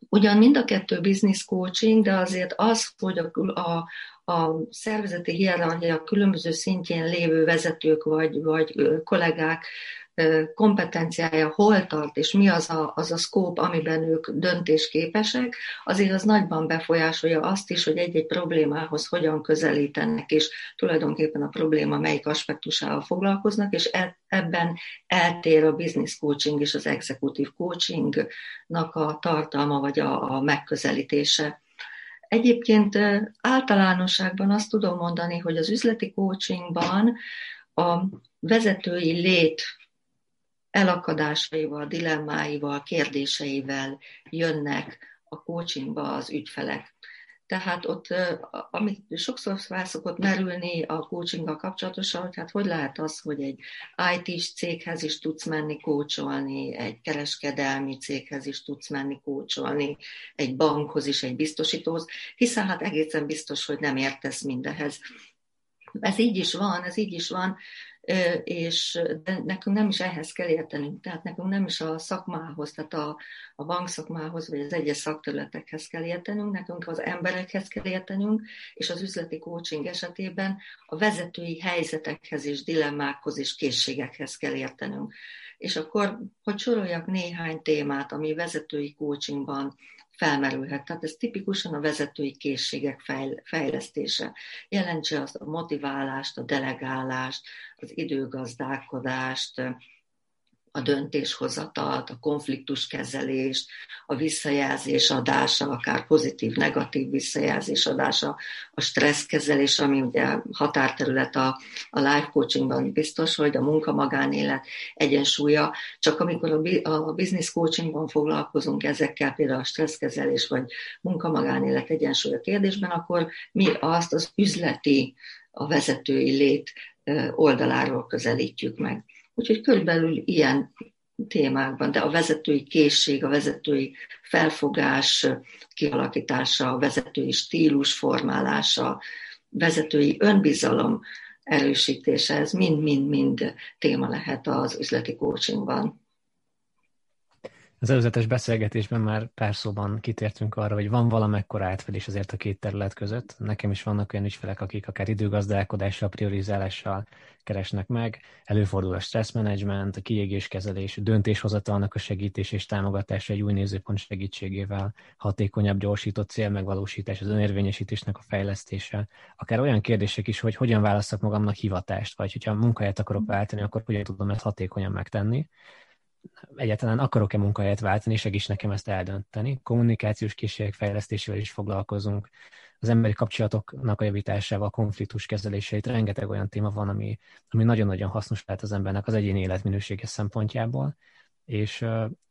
Ugyan mind a kettő business coaching, de azért az, hogy a, a, a szervezeti hierarchia különböző szintjén lévő vezetők vagy, vagy kollégák kompetenciája hol tart, és mi az a, az a szkóp, amiben ők döntésképesek, azért az nagyban befolyásolja azt is, hogy egy-egy problémához hogyan közelítenek, és tulajdonképpen a probléma melyik aspektusával foglalkoznak, és e, ebben eltér a business coaching és az executive coachingnak a tartalma vagy a, a megközelítése. Egyébként általánosságban azt tudom mondani, hogy az üzleti coachingban a vezetői lét elakadásaival, dilemmáival, kérdéseivel jönnek a coachingba az ügyfelek. Tehát ott, amit sokszor fel szokott merülni a coachinggal kapcsolatosan, hogy hát hogy lehet az, hogy egy IT-s céghez is tudsz menni kócsolni, egy kereskedelmi céghez is tudsz menni kócsolni, egy bankhoz is, egy biztosítóhoz, hiszen hát egészen biztos, hogy nem értesz mindehez. Ez így is van, ez így is van, és de nekünk nem is ehhez kell értenünk, tehát nekünk nem is a szakmához, tehát a, a bankszakmához, vagy az egyes szakterületekhez kell értenünk, nekünk az emberekhez kell értenünk, és az üzleti coaching esetében a vezetői helyzetekhez és dilemmákhoz és készségekhez kell értenünk. És akkor, hogy soroljak néhány témát, ami vezetői coachingban felmerülhet. Tehát ez tipikusan a vezetői készségek fejlesztése. Jelentse azt a motiválást, a delegálást, az időgazdálkodást, a döntéshozatalt, a konfliktuskezelést, a visszajelzés adása, akár pozitív, negatív visszajelzés adása, a stresszkezelés, ami ugye határterület a, a life coachingban biztos, hogy a munka-magánélet egyensúlya, csak amikor a, a business coachingban foglalkozunk ezekkel, például a stresszkezelés vagy munka-magánélet egyensúlya kérdésben, akkor mi azt az üzleti, a vezetői lét oldaláról közelítjük meg. Úgyhogy körülbelül ilyen témákban, de a vezetői készség, a vezetői felfogás kialakítása, a vezetői stílus formálása, vezetői önbizalom erősítése, ez mind-mind-mind téma lehet az üzleti coachingban. Az előzetes beszélgetésben már pár szóban kitértünk arra, hogy van valamekkora átfedés azért a két terület között. Nekem is vannak olyan ügyfelek, akik akár időgazdálkodással, priorizálással keresnek meg. Előfordul a stresszmenedzsment, a kiégéskezelés, a döntéshozatalnak a segítés és támogatása egy új nézőpont segítségével, hatékonyabb, gyorsított célmegvalósítás, az önérvényesítésnek a fejlesztése. Akár olyan kérdések is, hogy hogyan választok magamnak hivatást, vagy hogyha munkahelyet akarok váltani, akkor hogyan tudom ezt hatékonyan megtenni egyáltalán akarok-e munkahelyet váltani, segíts nekem ezt eldönteni. Kommunikációs készségek fejlesztésével is foglalkozunk, az emberi kapcsolatoknak a javításával, konfliktus kezeléseit, rengeteg olyan téma van, ami, ami nagyon-nagyon hasznos lehet az embernek az egyéni életminősége szempontjából, és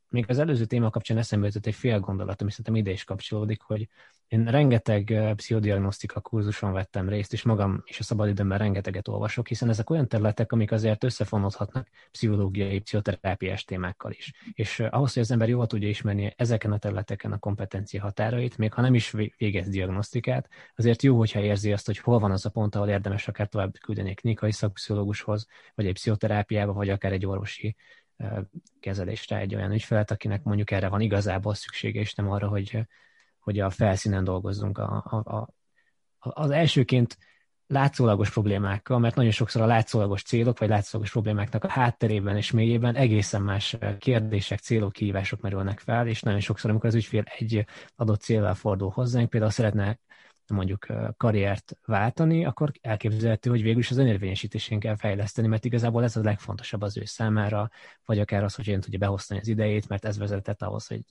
még az előző téma kapcsán eszembe jutott egy fél gondolat, ami szerintem ide is kapcsolódik, hogy én rengeteg pszichodiagnosztika kurzuson vettem részt, és magam is a szabadidőmben rengeteget olvasok, hiszen ezek olyan területek, amik azért összefonódhatnak pszichológiai, pszichoterápiás témákkal is. És ahhoz, hogy az ember jól tudja ismerni ezeken a területeken a kompetencia határait, még ha nem is végez diagnosztikát, azért jó, hogyha érzi azt, hogy hol van az a pont, ahol érdemes akár tovább küldeni egy klinikai szakpszichológushoz, vagy egy pszichoterápiába, vagy akár egy orvosi kezelésre egy olyan ügyfelet, akinek mondjuk erre van igazából szüksége, és nem arra, hogy, hogy a felszínen dolgozzunk. A, a, a, az elsőként látszólagos problémákkal, mert nagyon sokszor a látszólagos célok, vagy látszólagos problémáknak a hátterében és mélyében egészen más kérdések, célok, kihívások merülnek fel, és nagyon sokszor, amikor az ügyfél egy adott célval fordul hozzánk, például szeretne mondjuk karriert váltani, akkor elképzelhető, hogy végül is az önérvényesítésén kell fejleszteni, mert igazából ez a legfontosabb az ő számára, vagy akár az, hogy én tudja behozni az idejét, mert ez vezetett ahhoz, hogy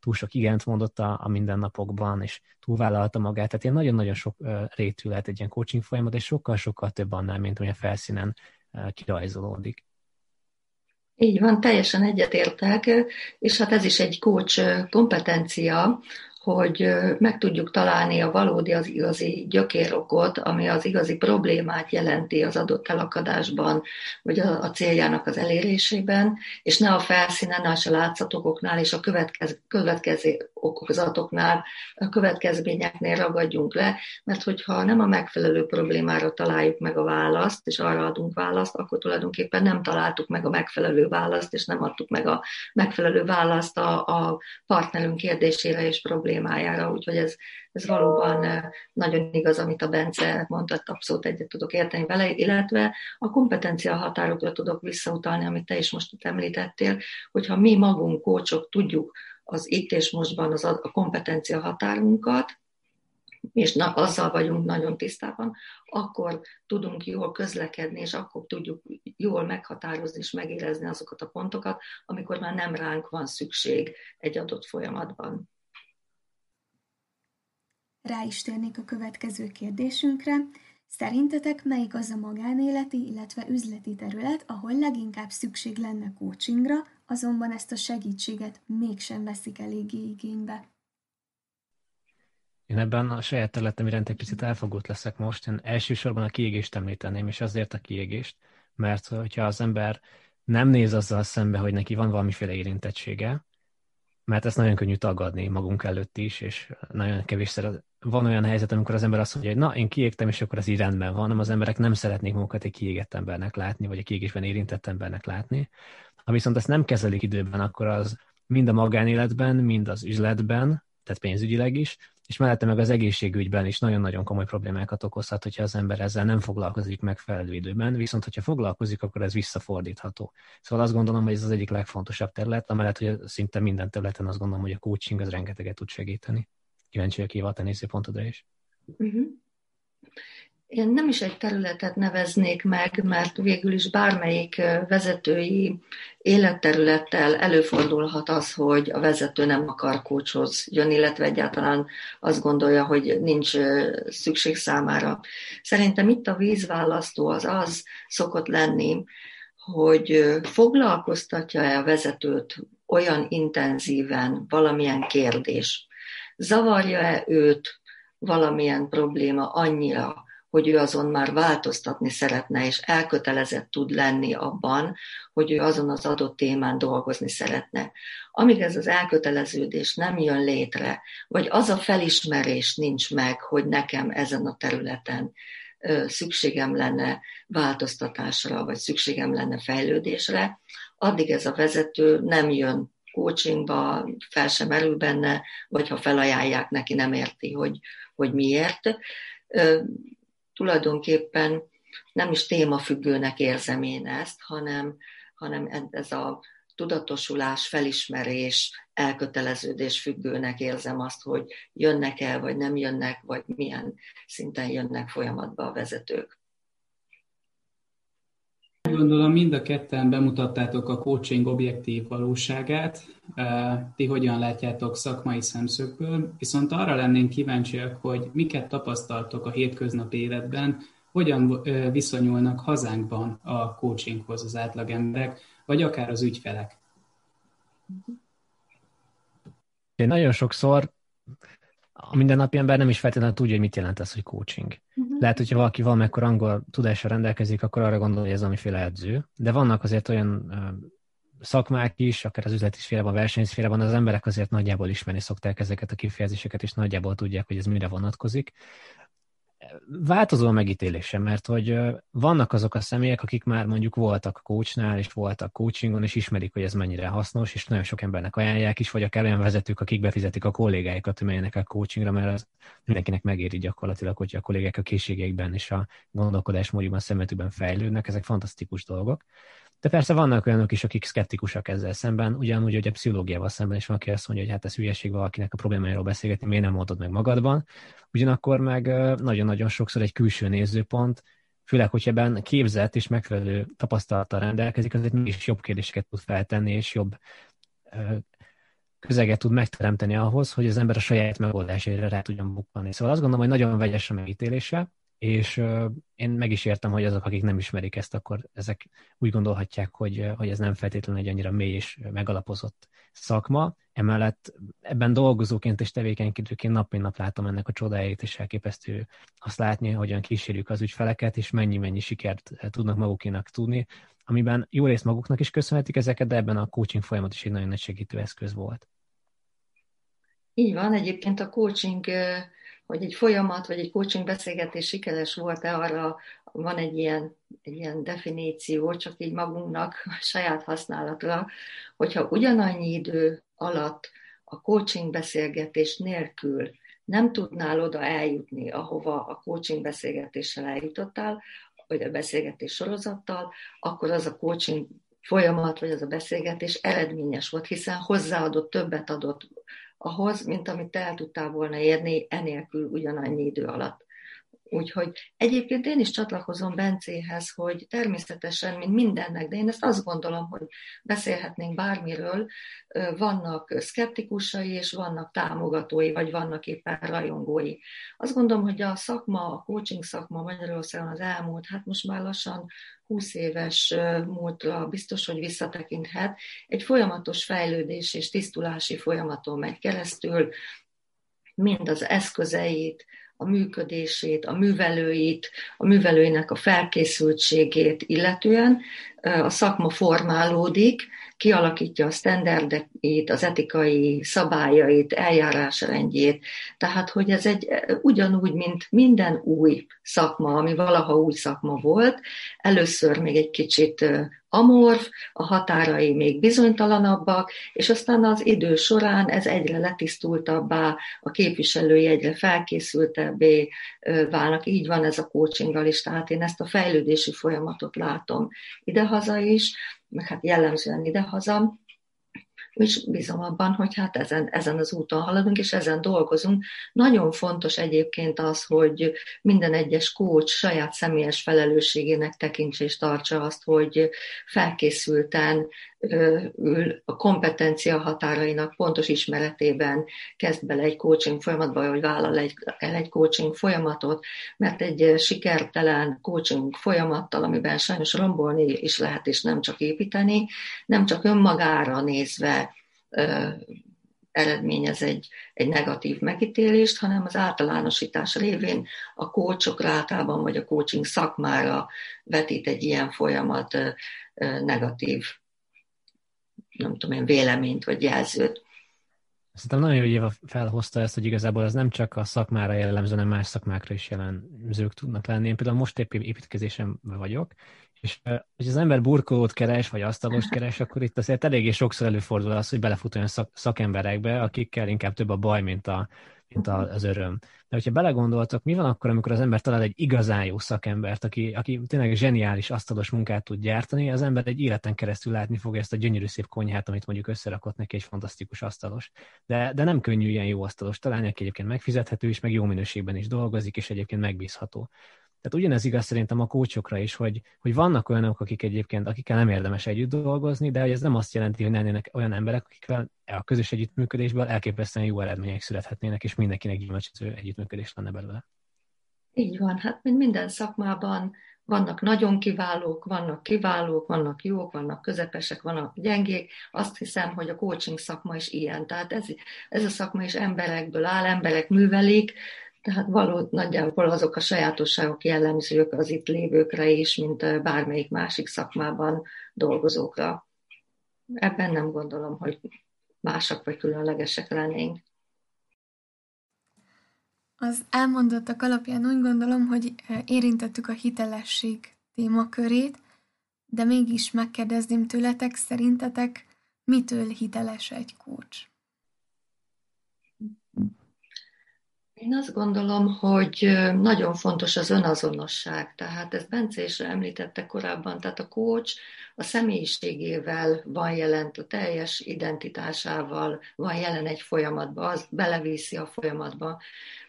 túl sok igent mondott a, a mindennapokban, és túlvállalta magát. Tehát ilyen nagyon-nagyon sok rétű lehet egy ilyen coaching folyamat, és sokkal-sokkal több annál, mint ami a felszínen kirajzolódik. Így van, teljesen egyetértek, és hát ez is egy coach kompetencia, hogy meg tudjuk találni a valódi, az igazi gyökérokot, ami az igazi problémát jelenti az adott elakadásban, vagy a, céljának az elérésében, és ne a felszínen, ne a látszatokoknál és a következ, következő okozatoknál, a következményeknél ragadjunk le, mert hogyha nem a megfelelő problémára találjuk meg a választ, és arra adunk választ, akkor tulajdonképpen nem találtuk meg a megfelelő választ, és nem adtuk meg a megfelelő választ a, a partnerünk kérdésére és problémára problémájára, úgyhogy ez, ez valóban eh, nagyon igaz, amit a Bence mondott, abszolút egyet tudok érteni vele, illetve a kompetencia határokra tudok visszautalni, amit te is most itt említettél, hogyha mi magunk, kócsok tudjuk az itt és mostban az a kompetencia határunkat, és na, azzal vagyunk nagyon tisztában, akkor tudunk jól közlekedni, és akkor tudjuk jól meghatározni és megérezni azokat a pontokat, amikor már nem ránk van szükség egy adott folyamatban. Rá is térnék a következő kérdésünkre. Szerintetek melyik az a magánéleti, illetve üzleti terület, ahol leginkább szükség lenne coachingra, azonban ezt a segítséget mégsem veszik eléggé igénybe? Én ebben a saját területem iránt egy picit elfogult leszek most. Én elsősorban a kiégést említeném, és azért a kiégést, mert hogyha az ember nem néz azzal szembe, hogy neki van valamiféle érintettsége, mert ezt nagyon könnyű tagadni magunk előtt is, és nagyon kevésszer van olyan helyzet, amikor az ember azt mondja, hogy na, én kiégtem, és akkor az így rendben van, hanem az emberek nem szeretnék magukat egy kiégett embernek látni, vagy egy kiégésben érintett embernek látni. Ha viszont ezt nem kezelik időben, akkor az mind a magánéletben, mind az üzletben, tehát pénzügyileg is, és mellette meg az egészségügyben is nagyon-nagyon komoly problémákat okozhat, hogyha az ember ezzel nem foglalkozik megfelelő időben, viszont hogyha foglalkozik, akkor ez visszafordítható. Szóval azt gondolom, hogy ez az egyik legfontosabb terület, amellett, hogy szinte minden területen azt gondolom, hogy a coaching az rengeteget tud segíteni. Kíváncsi vagyok Éva a te nézőpontodra is. Uh-huh. Én nem is egy területet neveznék meg, mert végül is bármelyik vezetői életterülettel előfordulhat az, hogy a vezető nem akar kócshoz jönni, illetve egyáltalán azt gondolja, hogy nincs szükség számára. Szerintem itt a vízválasztó az az szokott lenni, hogy foglalkoztatja-e a vezetőt olyan intenzíven valamilyen kérdés, zavarja-e őt valamilyen probléma annyira, hogy ő azon már változtatni szeretne, és elkötelezett tud lenni abban, hogy ő azon az adott témán dolgozni szeretne. Amíg ez az elköteleződés nem jön létre, vagy az a felismerés nincs meg, hogy nekem ezen a területen szükségem lenne változtatásra, vagy szükségem lenne fejlődésre, addig ez a vezető nem jön coachingba, fel sem merül benne, vagy ha felajánlják neki, nem érti, hogy, hogy miért tulajdonképpen nem is témafüggőnek érzem én ezt, hanem, hanem ez a tudatosulás, felismerés, elköteleződés függőnek érzem azt, hogy jönnek el, vagy nem jönnek, vagy milyen szinten jönnek folyamatba a vezetők. Gondolom mind a ketten bemutattátok a coaching objektív valóságát, ti hogyan látjátok szakmai szemszögből, viszont arra lennénk kíváncsiak, hogy miket tapasztaltok a hétköznapi életben, hogyan viszonyulnak hazánkban a coachinghoz az átlagemberek, vagy akár az ügyfelek. Én nagyon sokszor a mindennapi ember nem is feltétlenül tudja, hogy mit jelent ez, hogy coaching. Uh-huh. Lehet, hogyha valaki valamekkor angol tudással rendelkezik, akkor arra gondol, hogy ez amiféle edző. De vannak azért olyan szakmák is, akár az üzleti szférában, a versenyszférában az emberek azért nagyjából ismerni szokták ezeket a kifejezéseket, és nagyjából tudják, hogy ez mire vonatkozik változó a megítélésem, mert hogy vannak azok a személyek, akik már mondjuk voltak coachnál, és voltak coachingon, és ismerik, hogy ez mennyire hasznos, és nagyon sok embernek ajánlják is, vagy akár olyan vezetők, akik befizetik a kollégáikat, hogy menjenek el coachingra, mert az mindenkinek megéri gyakorlatilag, hogy a kollégák a készségeikben és a gondolkodásmódjukban, szemetükben fejlődnek, ezek fantasztikus dolgok. De persze vannak olyanok is, akik szkeptikusak ezzel szemben, ugyanúgy, hogy a pszichológiával szemben is van, aki azt mondja, hogy hát ez hülyeség valakinek a problémájáról beszélgetni, miért nem mondod meg magadban. Ugyanakkor meg nagyon-nagyon sokszor egy külső nézőpont, főleg, hogy ebben képzett és megfelelő tapasztalattal rendelkezik, azért mégis jobb kérdéseket tud feltenni, és jobb közeget tud megteremteni ahhoz, hogy az ember a saját megoldásaira rá tudjon bukkanni. Szóval azt gondolom, hogy nagyon vegyes a megítélése, és én meg is értem, hogy azok, akik nem ismerik ezt, akkor ezek úgy gondolhatják, hogy, hogy ez nem feltétlenül egy annyira mély és megalapozott szakma. Emellett ebben dolgozóként és tevékenykedőként nap mint nap látom ennek a csodáját, és elképesztő azt látni, hogyan kísérjük az ügyfeleket, és mennyi-mennyi sikert tudnak magukénak tudni, amiben jó részt maguknak is köszönhetik ezeket, de ebben a coaching folyamat is egy nagyon nagy segítő eszköz volt. Így van, egyébként a coaching hogy egy folyamat, vagy egy coaching beszélgetés sikeres volt-e, arra van egy ilyen, egy ilyen definíció, csak így magunknak (laughs) saját használatra, hogyha ugyanannyi idő alatt a coaching beszélgetés nélkül nem tudnál oda eljutni, ahova a coaching beszélgetéssel eljutottál, vagy a beszélgetés sorozattal, akkor az a coaching folyamat, vagy az a beszélgetés eredményes volt, hiszen hozzáadott, többet adott ahhoz, mint amit el tudtál volna érni enélkül ugyanannyi idő alatt. Úgyhogy egyébként én is csatlakozom Bencéhez, hogy természetesen, mint mindennek, de én ezt azt gondolom, hogy beszélhetnénk bármiről, vannak szkeptikusai, és vannak támogatói, vagy vannak éppen rajongói. Azt gondolom, hogy a szakma, a coaching szakma Magyarországon az elmúlt, hát most már lassan 20 éves múltra biztos, hogy visszatekinthet, egy folyamatos fejlődés és tisztulási folyamaton megy keresztül, mind az eszközeit, a működését, a művelőit, a művelőinek a felkészültségét illetően a szakma formálódik, kialakítja a sztenderdeit, az etikai szabályait, eljárásrendjét. Tehát, hogy ez egy ugyanúgy, mint minden új szakma, ami valaha új szakma volt, először még egy kicsit amorf, a határai még bizonytalanabbak, és aztán az idő során ez egyre letisztultabbá, a képviselői egyre felkészültebbé válnak. Így van ez a coachinggal is, tehát én ezt a fejlődési folyamatot látom idehaza is, meg hát jellemzően idehaza, és bízom abban, hogy hát ezen, ezen az úton haladunk, és ezen dolgozunk. Nagyon fontos egyébként az, hogy minden egyes kócs saját személyes felelősségének tekintse és tartsa azt, hogy felkészülten ül a kompetencia határainak pontos ismeretében kezd bele egy coaching folyamatba, vagy vállal egy, el egy coaching folyamatot, mert egy sikertelen coaching folyamattal, amiben sajnos rombolni is lehet, és nem csak építeni, nem csak önmagára nézve eredményez egy, egy negatív megítélést, hanem az általánosítás révén a kócsokra általában, vagy a coaching szakmára vetít egy ilyen folyamat negatív, nem tudom én, véleményt vagy jelzőt. Szerintem nagyon jó, hogy Éva felhozta ezt, hogy igazából ez nem csak a szakmára jellemző, hanem más szakmákra is jellemzők tudnak lenni. Én például most épp építkezésen vagyok, és hogy az ember burkolót keres, vagy asztalost keres, akkor itt azért eléggé sokszor előfordul az, hogy belefut olyan szak, szakemberekbe, akikkel inkább több a baj, mint, a, mint az öröm. De hogyha belegondoltok, mi van akkor, amikor az ember talál egy igazán jó szakembert, aki, aki tényleg zseniális asztalos munkát tud gyártani, az ember egy életen keresztül látni fogja ezt a gyönyörű szép konyhát, amit mondjuk összerakott neki egy fantasztikus asztalos. De, de nem könnyű ilyen jó asztalos találni, aki egyébként megfizethető is, meg jó minőségben is dolgozik, és egyébként megbízható. Tehát ugyanez igaz szerintem a kócsokra is, hogy, hogy vannak olyanok, akik egyébként, akikkel nem érdemes együtt dolgozni, de hogy ez nem azt jelenti, hogy ne lennének olyan emberek, akikkel a közös együttműködésből elképesztően jó eredmények születhetnének, és mindenkinek gyümölcsöző együttműködés lenne belőle. Így van, hát mint minden szakmában vannak nagyon kiválók, vannak kiválók, vannak jók, vannak közepesek, vannak gyengék. Azt hiszem, hogy a coaching szakma is ilyen. Tehát ez, ez a szakma is emberekből áll, emberek művelik, tehát való nagyjából azok a sajátosságok jellemzők az itt lévőkre is, mint bármelyik másik szakmában dolgozókra. Ebben nem gondolom, hogy másak vagy különlegesek lennénk. Az elmondottak alapján úgy gondolom, hogy érintettük a hitelesség témakörét, de mégis megkérdezném tőletek, szerintetek mitől hiteles egy kócs? Én azt gondolom, hogy nagyon fontos az önazonosság. Tehát ezt Bence is említette korábban, tehát a coach a személyiségével van jelent, a teljes identitásával van jelen egy folyamatban, az beleviszi a folyamatba.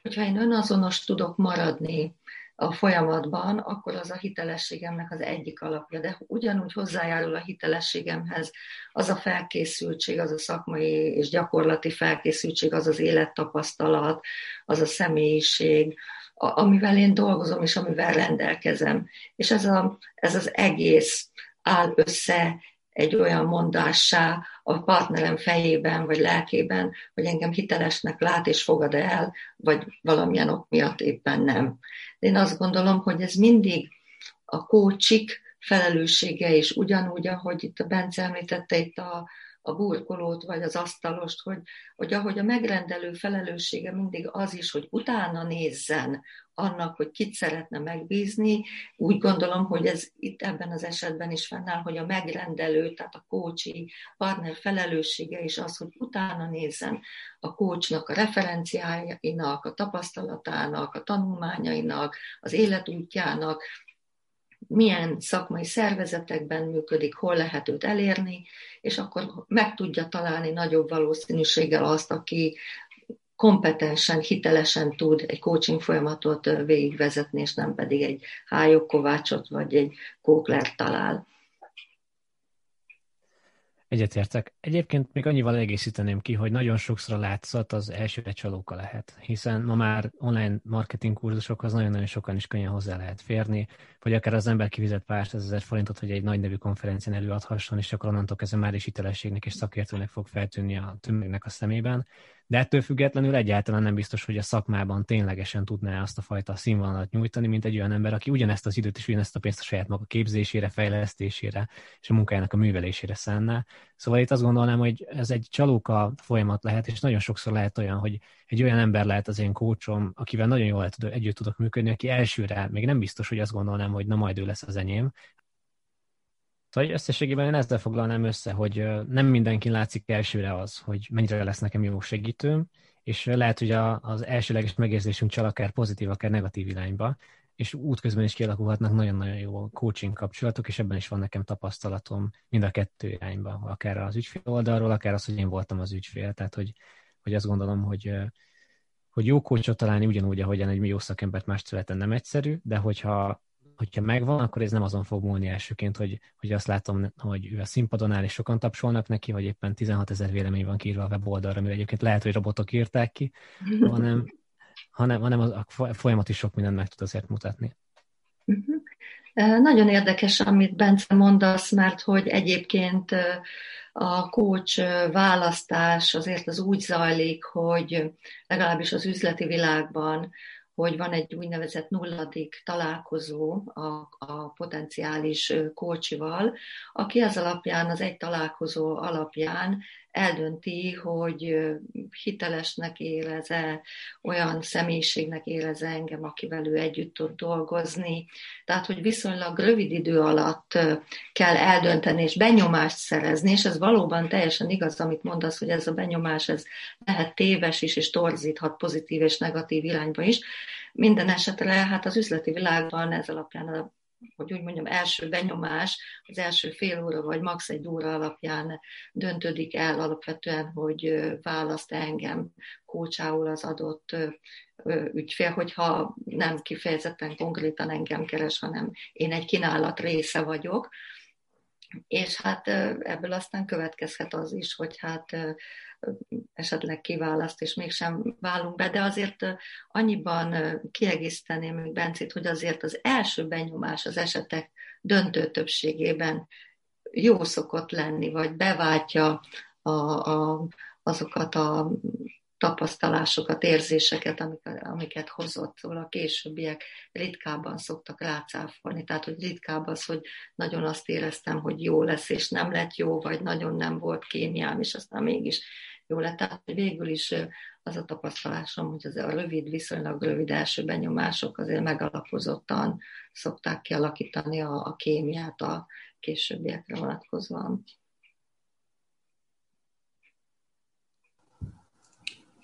Hogyha én önazonos tudok maradni, a folyamatban, akkor az a hitelességemnek az egyik alapja. De ugyanúgy hozzájárul a hitelességemhez az a felkészültség, az a szakmai és gyakorlati felkészültség, az az élettapasztalat, az a személyiség, amivel én dolgozom és amivel rendelkezem. És ez, a, ez az egész áll össze egy olyan mondássá a partnerem fejében vagy lelkében, hogy engem hitelesnek lát és fogad el, vagy valamilyen ok miatt éppen nem. De én azt gondolom, hogy ez mindig a kócsik felelőssége, és ugyanúgy, ahogy itt a Bence említette itt a, a burkolót, vagy az asztalost, hogy, hogy ahogy a megrendelő felelőssége mindig az is, hogy utána nézzen annak, hogy kit szeretne megbízni. Úgy gondolom, hogy ez itt ebben az esetben is fennáll, hogy a megrendelő, tehát a kócsi partner felelőssége is az, hogy utána nézzen a kócsnak a referenciáinak, a tapasztalatának, a tanulmányainak, az életútjának, milyen szakmai szervezetekben működik, hol lehet őt elérni, és akkor meg tudja találni nagyobb valószínűséggel azt, aki kompetensen, hitelesen tud egy coaching folyamatot végigvezetni, és nem pedig egy hájok kovácsot vagy egy kóklert talál. Egyetértek. Egyébként még annyival egészíteném ki, hogy nagyon sokszor a látszat az elsőre csalóka lehet, hiszen ma már online marketing kurzusokhoz nagyon-nagyon sokan is könnyen hozzá lehet férni, vagy akár az ember kivizet pár ezer forintot, hogy egy nagy nevű konferencián előadhasson, és akkor onnantól kezdve már is hitelességnek és szakértőnek fog feltűnni a tömegnek a szemében. De ettől függetlenül egyáltalán nem biztos, hogy a szakmában ténylegesen tudná azt a fajta színvonalat nyújtani, mint egy olyan ember, aki ugyanezt az időt és ugyanezt a pénzt a saját maga képzésére, fejlesztésére és a munkájának a művelésére szánná. Szóval itt azt gondolnám, hogy ez egy csalóka folyamat lehet, és nagyon sokszor lehet olyan, hogy egy olyan ember lehet az én kócsom, akivel nagyon jól együtt tudok működni, aki elsőre még nem biztos, hogy azt gondolnám, hogy na majd ő lesz az enyém, Szóval összességében én ezzel foglalnám össze, hogy nem mindenki látszik elsőre az, hogy mennyire lesz nekem jó segítőm, és lehet, hogy az elsőleges megérzésünk csal akár pozitív, akár negatív irányba, és útközben is kialakulhatnak nagyon-nagyon jó coaching kapcsolatok, és ebben is van nekem tapasztalatom mind a kettő irányba, akár az ügyfél oldalról, akár az, hogy én voltam az ügyfél. Tehát, hogy, hogy azt gondolom, hogy, hogy jó coachot találni ugyanúgy, ahogyan egy jó szakembert más területen nem egyszerű, de hogyha hogyha megvan, akkor ez nem azon fog múlni elsőként, hogy, hogy azt látom, hogy ő a színpadon áll, és sokan tapsolnak neki, vagy éppen 16 ezer vélemény van kiírva a weboldalra, ami egyébként lehet, hogy robotok írták ki, hanem, hanem, hanem a folyamat is sok mindent meg tud azért mutatni. Uh-huh. Nagyon érdekes, amit Bence mondasz, mert hogy egyébként a coach választás azért az úgy zajlik, hogy legalábbis az üzleti világban hogy van egy úgynevezett nulladik találkozó a, a potenciális kócsival, aki az alapján, az egy találkozó alapján eldönti, hogy hitelesnek érez-e, olyan személyiségnek érez-e engem, akivel ő együtt tud dolgozni. Tehát, hogy viszonylag rövid idő alatt kell eldönteni és benyomást szerezni, és ez valóban teljesen igaz, amit mondasz, hogy ez a benyomás ez lehet téves is, és torzíthat pozitív és negatív irányba is. Minden esetre hát az üzleti világban ez alapján a hogy úgy mondjam, első benyomás, az első fél óra vagy max. egy óra alapján döntődik el alapvetően, hogy választ engem kócsául az adott ügyfél, hogyha nem kifejezetten konkrétan engem keres, hanem én egy kínálat része vagyok. És hát ebből aztán következhet az is, hogy hát esetleg kiválaszt, és mégsem válunk be, de azért annyiban kiegészíteném még Bencét, hogy azért az első benyomás az esetek döntő többségében jó szokott lenni, vagy beváltja a, a, azokat a tapasztalásokat, érzéseket, amiket, amiket hozott. Szóval a későbbiek ritkábban szoktak rácáfolni. Tehát, hogy ritkább az, hogy nagyon azt éreztem, hogy jó lesz, és nem lett jó, vagy nagyon nem volt kémiám, és aztán mégis jó lett. Tehát végül is az a tapasztalásom, hogy az a rövid, viszonylag rövid első benyomások azért megalapozottan szokták kialakítani a, a kémiát a későbbiekre vonatkozóan.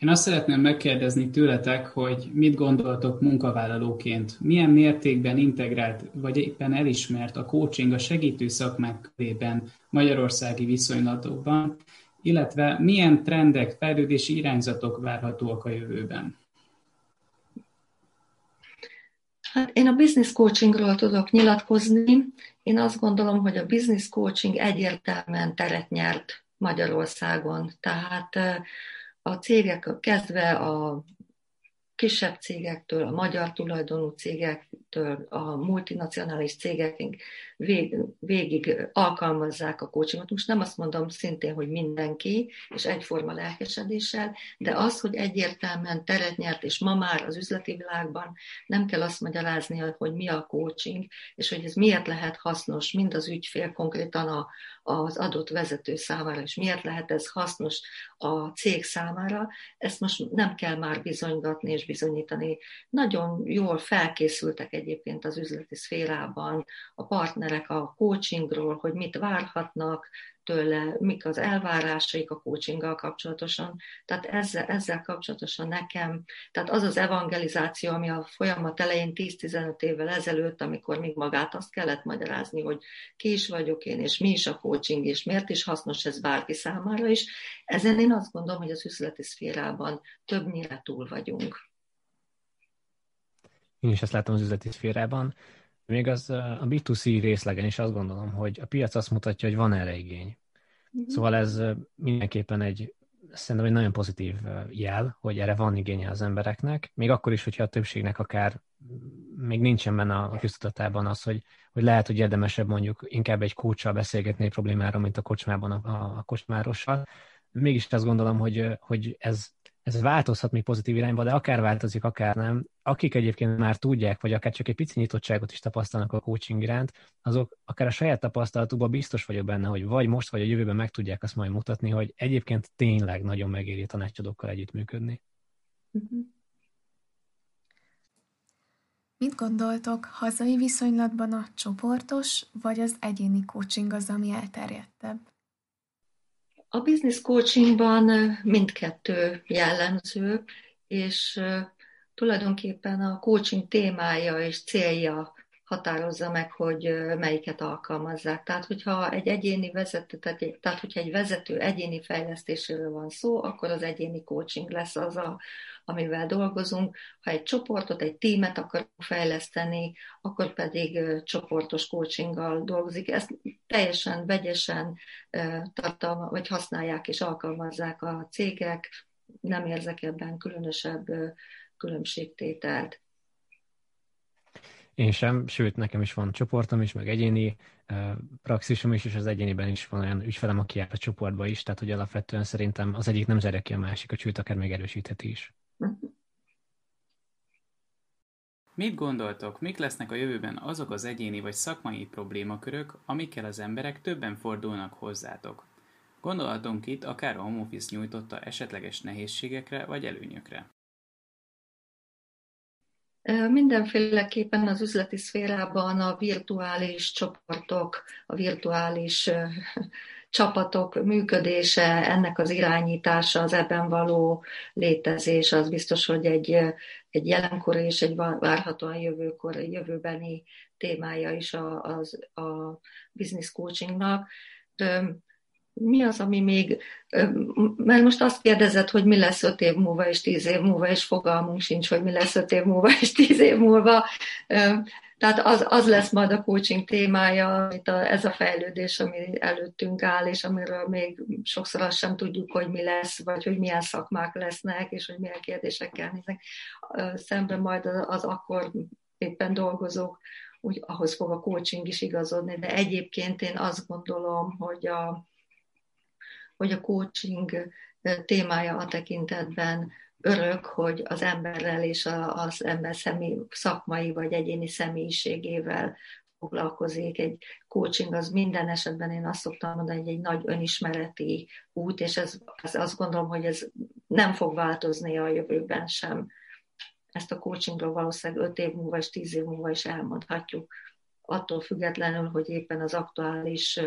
Én azt szeretném megkérdezni tőletek, hogy mit gondoltok munkavállalóként, milyen mértékben integrált vagy éppen elismert a coaching a segítő szakmák körében magyarországi viszonylatokban, illetve milyen trendek, fejlődési irányzatok várhatóak a jövőben? Hát én a business coachingról tudok nyilatkozni. Én azt gondolom, hogy a business coaching egyértelműen teret nyert Magyarországon. Tehát a cégek kezdve a kisebb cégektől, a magyar tulajdonú cégektől, a multinacionális cégekig vég, végig alkalmazzák a coachingot. Most nem azt mondom szintén, hogy mindenki, és egyforma lelkesedéssel, de az, hogy egyértelműen teret nyert, és ma már az üzleti világban nem kell azt magyarázni, hogy mi a coaching, és hogy ez miért lehet hasznos mind az ügyfél, konkrétan a, az adott vezető számára, és miért lehet ez hasznos a cég számára, ezt most nem kell már bizonygatni és bizonyítani. Nagyon jól felkészültek egyébként az üzleti szférában a partnerek a coachingról, hogy mit várhatnak, tőle, mik az elvárásaik a coachinggal kapcsolatosan. Tehát ezzel, ezzel kapcsolatosan nekem, tehát az az evangelizáció, ami a folyamat elején 10-15 évvel ezelőtt, amikor még magát azt kellett magyarázni, hogy ki is vagyok én, és mi is a coaching, és miért is hasznos ez bárki számára is, ezen én azt gondolom, hogy az üzleti szférában többnyire túl vagyunk. Én is ezt látom az üzleti szférában. Még az a B2C részlegen is azt gondolom, hogy a piac azt mutatja, hogy van erre igény. Mm-hmm. Szóval ez mindenképpen egy, szerintem egy nagyon pozitív jel, hogy erre van igénye az embereknek, még akkor is, hogyha a többségnek akár még nincsen benne a köztudatában az, hogy, hogy lehet, hogy érdemesebb mondjuk inkább egy kócsal beszélgetni egy problémáról, mint a kocsmában a, a, a kocsmárossal. Mégis azt gondolom, hogy, hogy ez ez változhat még pozitív irányba, de akár változik, akár nem. Akik egyébként már tudják, vagy akár csak egy pici nyitottságot is tapasztalnak a coaching iránt, azok akár a saját tapasztalatukban biztos vagyok benne, hogy vagy most, vagy a jövőben meg tudják azt majd mutatni, hogy egyébként tényleg nagyon megéri tanácsadókkal együttműködni. Uh-huh. Mit gondoltok, hazai viszonylatban a csoportos vagy az egyéni coaching az, ami elterjedtebb? A business coachingban mindkettő jellemző, és tulajdonképpen a coaching témája és célja határozza meg, hogy melyiket alkalmazzák. Tehát, hogyha egy egyéni vezető, tehát, hogyha egy vezető egyéni fejlesztéséről van szó, akkor az egyéni coaching lesz az, a, amivel dolgozunk. Ha egy csoportot, egy tímet akarunk fejleszteni, akkor pedig csoportos coachinggal dolgozik. Ezt teljesen vegyesen tartalma, vagy használják és alkalmazzák a cégek. Nem érzek ebben különösebb különbségtételt. Én sem, sőt, nekem is van csoportom is, meg egyéni praxisom is, és az egyéniben is van olyan ügyfelem, aki jár a csoportba is, tehát hogy alapvetően szerintem az egyik nem zerje ki a másikat, sőt, akár még erősítheti is. Mit gondoltok, mik lesznek a jövőben azok az egyéni vagy szakmai problémakörök, amikkel az emberek többen fordulnak hozzátok? Gondolhatunk itt akár a home office nyújtotta esetleges nehézségekre vagy előnyökre. Mindenféleképpen az üzleti szférában a virtuális csoportok, a virtuális (laughs) csapatok működése, ennek az irányítása, az ebben való létezés, az biztos, hogy egy, egy jelenkor és egy várhatóan jövőkor, jövőbeni témája is a, az, a business coachingnak mi az, ami még, mert most azt kérdezed, hogy mi lesz öt év múlva és tíz év múlva, és fogalmunk sincs, hogy mi lesz öt év múlva (laughs) és tíz év múlva. Tehát az, az lesz majd a coaching témája, amit a, ez a fejlődés, ami előttünk áll, és amiről még sokszor azt sem tudjuk, hogy mi lesz, vagy hogy milyen szakmák lesznek, és hogy milyen kérdésekkel néznek. Szemben majd az, az akkor éppen dolgozók, úgy ahhoz fog a coaching is igazodni, de egyébként én azt gondolom, hogy a, hogy a coaching témája a tekintetben örök, hogy az emberrel és az ember személy, szakmai vagy egyéni személyiségével foglalkozik. Egy coaching az minden esetben én azt szoktam mondani, hogy egy nagy önismereti út, és ez, ez azt gondolom, hogy ez nem fog változni a jövőben sem. Ezt a coachingról valószínűleg 5 év múlva és 10 év múlva is elmondhatjuk attól függetlenül, hogy éppen az aktuális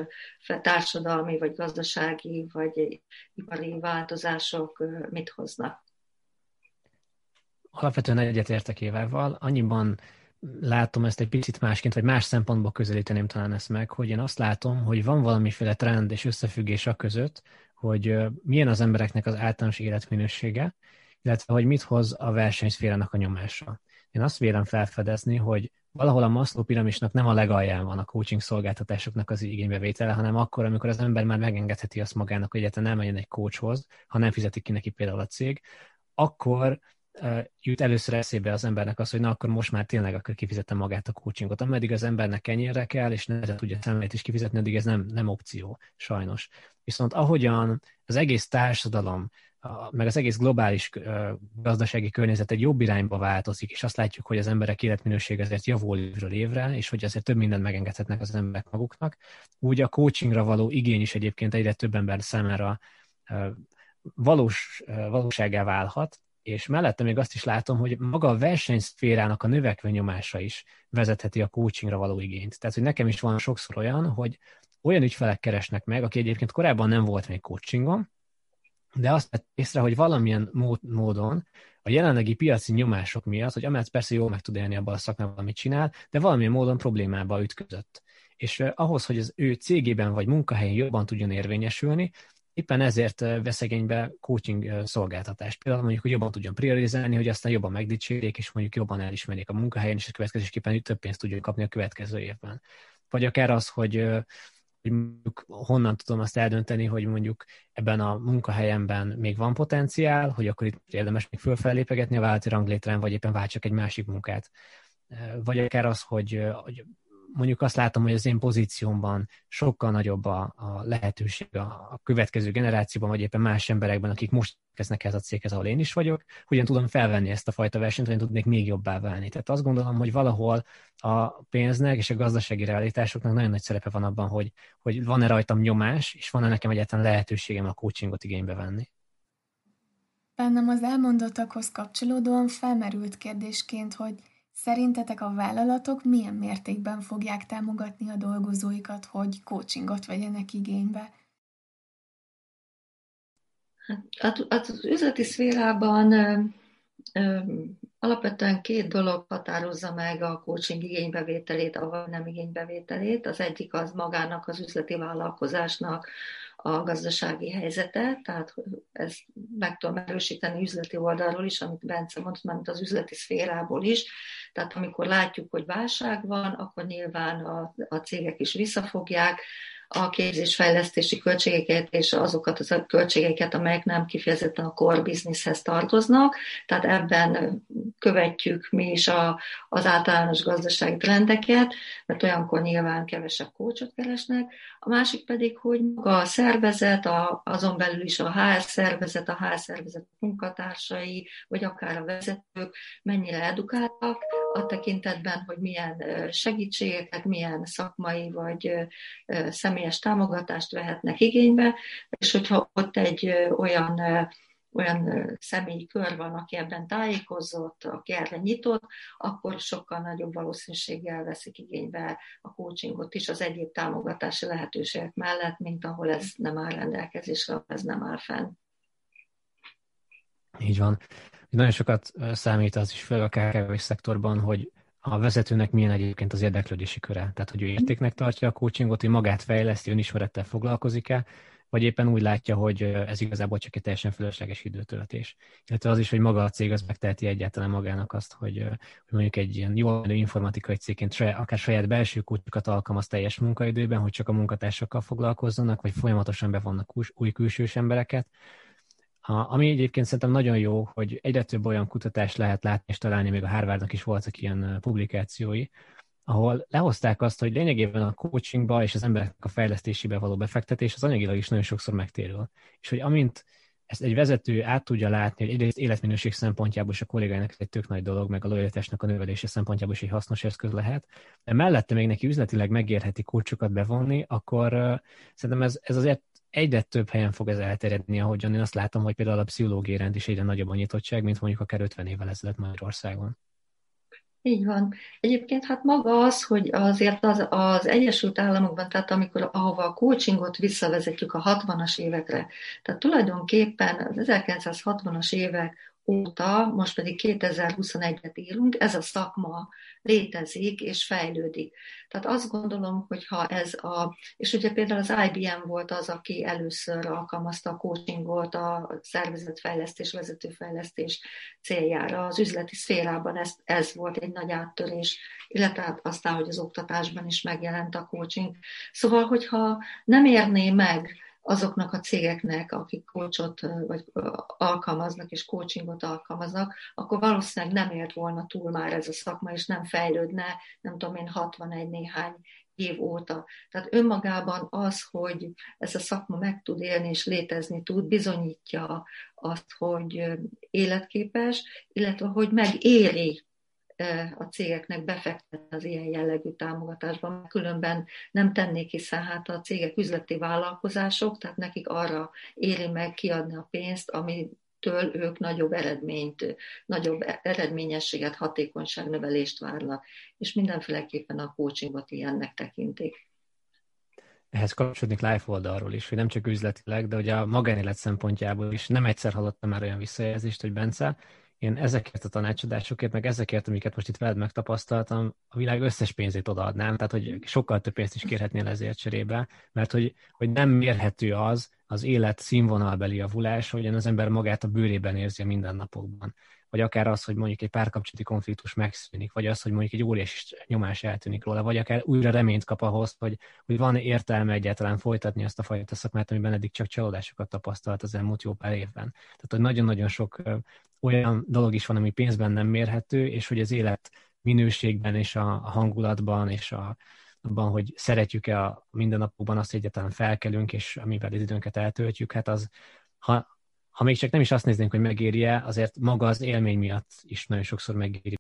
társadalmi, vagy gazdasági, vagy ipari változások mit hoznak. Alapvetően egyetértek Évával, annyiban látom ezt egy picit másként, vagy más szempontból közelíteném talán ezt meg, hogy én azt látom, hogy van valamiféle trend és összefüggés a között, hogy milyen az embereknek az általános életminősége, illetve hogy mit hoz a versenyszférának a nyomása. Én azt vélem felfedezni, hogy valahol a Maslow piramisnak nem a legalján van a coaching szolgáltatásoknak az igénybevétele, hanem akkor, amikor az ember már megengedheti azt magának, hogy egyáltalán nem menjen egy coachhoz, ha nem fizetik ki neki például a cég, akkor jut először eszébe az embernek az, hogy na akkor most már tényleg akkor kifizetem magát a coachingot. Ameddig az embernek kenyérre kell, és nehezen tudja szemlét is kifizetni, addig ez nem, nem opció, sajnos. Viszont ahogyan az egész társadalom meg az egész globális gazdasági környezet egy jobb irányba változik, és azt látjuk, hogy az emberek életminőség azért javul évről évre, és hogy azért több mindent megengedhetnek az emberek maguknak. Úgy a coachingra való igény is egyébként egyre több ember számára valós, valóságá válhat, és mellette még azt is látom, hogy maga a versenyszférának a növekvő nyomása is vezetheti a coachingra való igényt. Tehát, hogy nekem is van sokszor olyan, hogy olyan ügyfelek keresnek meg, aki egyébként korábban nem volt még coachingom, de azt vett észre, hogy valamilyen mód, módon a jelenlegi piaci nyomások miatt, hogy amellett persze jól meg tud élni abban a szakmában, amit csinál, de valamilyen módon problémába ütközött. És ahhoz, hogy az ő cégében vagy munkahelyén jobban tudjon érvényesülni, éppen ezért vesz igénybe coaching szolgáltatást. Például mondjuk, hogy jobban tudjon priorizálni, hogy aztán jobban megdicsérjék, és mondjuk jobban elismerjék a munkahelyen, és következésképpen több pénzt tudjon kapni a következő évben. Vagy akár az, hogy hogy mondjuk honnan tudom azt eldönteni, hogy mondjuk ebben a munkahelyemben még van potenciál, hogy akkor itt érdemes még fölfellépegetni a vállalati ranglétrán, vagy éppen váltsak egy másik munkát. Vagy akár az, hogy, hogy mondjuk azt látom, hogy az én pozíciómban sokkal nagyobb a, a lehetőség a, a következő generációban, vagy éppen más emberekben, akik most kezdnek ez a céghez, ahol én is vagyok, hogyan tudom felvenni ezt a fajta versenyt, hogy tudnék még jobbá válni. Tehát azt gondolom, hogy valahol a pénznek és a gazdasági realitásoknak nagyon nagy szerepe van abban, hogy, hogy van-e rajtam nyomás, és van-e nekem egyáltalán lehetőségem a coachingot igénybe venni. Bennem az elmondottakhoz kapcsolódóan felmerült kérdésként, hogy szerintetek a vállalatok milyen mértékben fogják támogatni a dolgozóikat, hogy coachingot vegyenek igénybe? Hát az üzleti szférában alapvetően két dolog határozza meg a coaching igénybevételét, a nem igénybevételét. Az egyik az magának az üzleti vállalkozásnak a gazdasági helyzete, tehát ezt meg tudom erősíteni üzleti oldalról is, amit Bence mondta, mert az üzleti szférából is. Tehát amikor látjuk, hogy válság van, akkor nyilván a, a cégek is visszafogják, a képzésfejlesztési költségeket és azokat a költségeket, amelyek nem kifejezetten a core businesshez tartoznak. Tehát ebben követjük mi is a, az általános gazdasági trendeket, mert olyankor nyilván kevesebb kócsot keresnek. A másik pedig, hogy a szervezet, a, azon belül is a HR szervezet, a HR szervezet munkatársai, vagy akár a vezetők mennyire edukáltak a tekintetben, hogy milyen segítségeket, milyen szakmai vagy személyes támogatást vehetnek igénybe, és hogyha ott egy olyan olyan személyi kör van, aki ebben tájékozott, aki erre nyitott, akkor sokkal nagyobb valószínűséggel veszik igénybe a coachingot is az egyéb támogatási lehetőségek mellett, mint ahol ez nem áll rendelkezésre, ez nem áll fenn. Így van. Nagyon sokat számít az is, főleg a KKV szektorban, hogy a vezetőnek milyen egyébként az érdeklődési köre. Tehát, hogy ő értéknek tartja a coachingot, hogy magát fejleszti, önismerettel foglalkozik-e, vagy éppen úgy látja, hogy ez igazából csak egy teljesen fölösleges időtöltés. Illetve az is, hogy maga a cég az megteheti egyáltalán magának azt, hogy, hogy mondjuk egy ilyen jól menő informatikai cégként akár saját belső kutyokat alkalmaz teljes munkaidőben, hogy csak a munkatársakkal foglalkozzanak, vagy folyamatosan bevonnak új külsős embereket, ami egyébként szerintem nagyon jó, hogy egyre több olyan kutatást lehet látni és találni, még a Harvardnak is voltak ilyen publikációi, ahol lehozták azt, hogy lényegében a coachingba és az emberek a fejlesztésébe való befektetés az anyagilag is nagyon sokszor megtérül. És hogy amint ezt egy vezető át tudja látni, hogy egyrészt életminőség szempontjából is a kollégának ez egy tök nagy dolog, meg a lojalitásnak a növelése szempontjából is egy hasznos eszköz lehet, de mellette még neki üzletileg megérheti kulcsokat bevonni, akkor uh, szerintem ez, ez azért egyre több helyen fog ez elterjedni, ahogyan én azt látom, hogy például a pszichológiai rend is egyre nagyobb a nyitottság, mint mondjuk akár 50 évvel ezelőtt Magyarországon. Így van. Egyébként hát maga az, hogy azért az, az Egyesült Államokban, tehát amikor ahova a coachingot visszavezetjük a 60-as évekre, tehát tulajdonképpen az 1960-as évek óta, most pedig 2021-et írunk, ez a szakma létezik és fejlődik. Tehát azt gondolom, hogy ha ez a, és ugye például az IBM volt az, aki először alkalmazta a coachingot a szervezetfejlesztés, vezetőfejlesztés céljára. Az üzleti szférában ez, ez volt egy nagy áttörés, illetve aztán, hogy az oktatásban is megjelent a coaching. Szóval, hogyha nem érné meg azoknak a cégeknek, akik coachot vagy alkalmaznak és coachingot alkalmaznak, akkor valószínűleg nem ért volna túl már ez a szakma, és nem fejlődne, nem tudom én, 61 néhány év óta. Tehát önmagában az, hogy ez a szakma meg tud élni és létezni tud, bizonyítja azt, hogy életképes, illetve hogy megéri a cégeknek befektetni az ilyen jellegű támogatásban, különben nem tennék, hiszen hát a cégek üzleti vállalkozások, tehát nekik arra éri meg kiadni a pénzt, ami től ők nagyobb eredményt, nagyobb eredményességet, hatékonyságnövelést várnak, és mindenféleképpen a coachingot ilyennek tekintik. Ehhez kapcsolódik live oldalról is, hogy nem csak üzletileg, de ugye a magánélet szempontjából is nem egyszer hallottam már olyan visszajelzést, hogy Bence, én ezekért a tanácsadásokért, meg ezekért, amiket most itt veled megtapasztaltam, a világ összes pénzét odaadnám, tehát hogy sokkal több pénzt is kérhetnél ezért cserébe, mert hogy, hogy nem mérhető az, az élet színvonalbeli javulás, hogy az ember magát a bőrében érzi a mindennapokban. Vagy akár az, hogy mondjuk egy párkapcsolati konfliktus megszűnik, vagy az, hogy mondjuk egy óriási nyomás eltűnik róla, vagy akár újra reményt kap ahhoz, hogy, hogy van értelme egyáltalán folytatni azt a fajta szakmát, amiben eddig csak csalódásokat tapasztalt az elmúlt jó pár évben. Tehát, hogy nagyon-nagyon sok olyan dolog is van, ami pénzben nem mérhető, és hogy az élet minőségben és a hangulatban és a, abban, hogy szeretjük-e a mindennapokban azt, hogy egyáltalán felkelünk, és amivel az időnket eltöltjük, hát az, ha, ha még csak nem is azt néznénk, hogy megéri-e, azért maga az élmény miatt is nagyon sokszor megéri.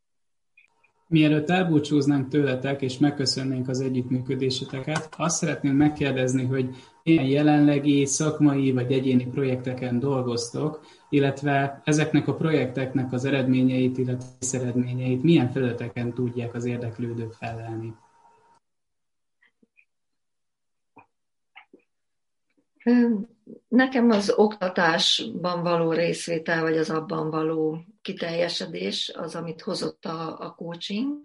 Mielőtt elbúcsúznánk tőletek és megköszönnénk az együttműködéseteket, azt szeretném megkérdezni, hogy milyen jelenlegi, szakmai vagy egyéni projekteken dolgoztok, illetve ezeknek a projekteknek az eredményeit, illetve eredményeit milyen felületeken tudják az érdeklődők felelni. Nekem az oktatásban való részvétel, vagy az abban való kiteljesedés az, amit hozott a, a coaching.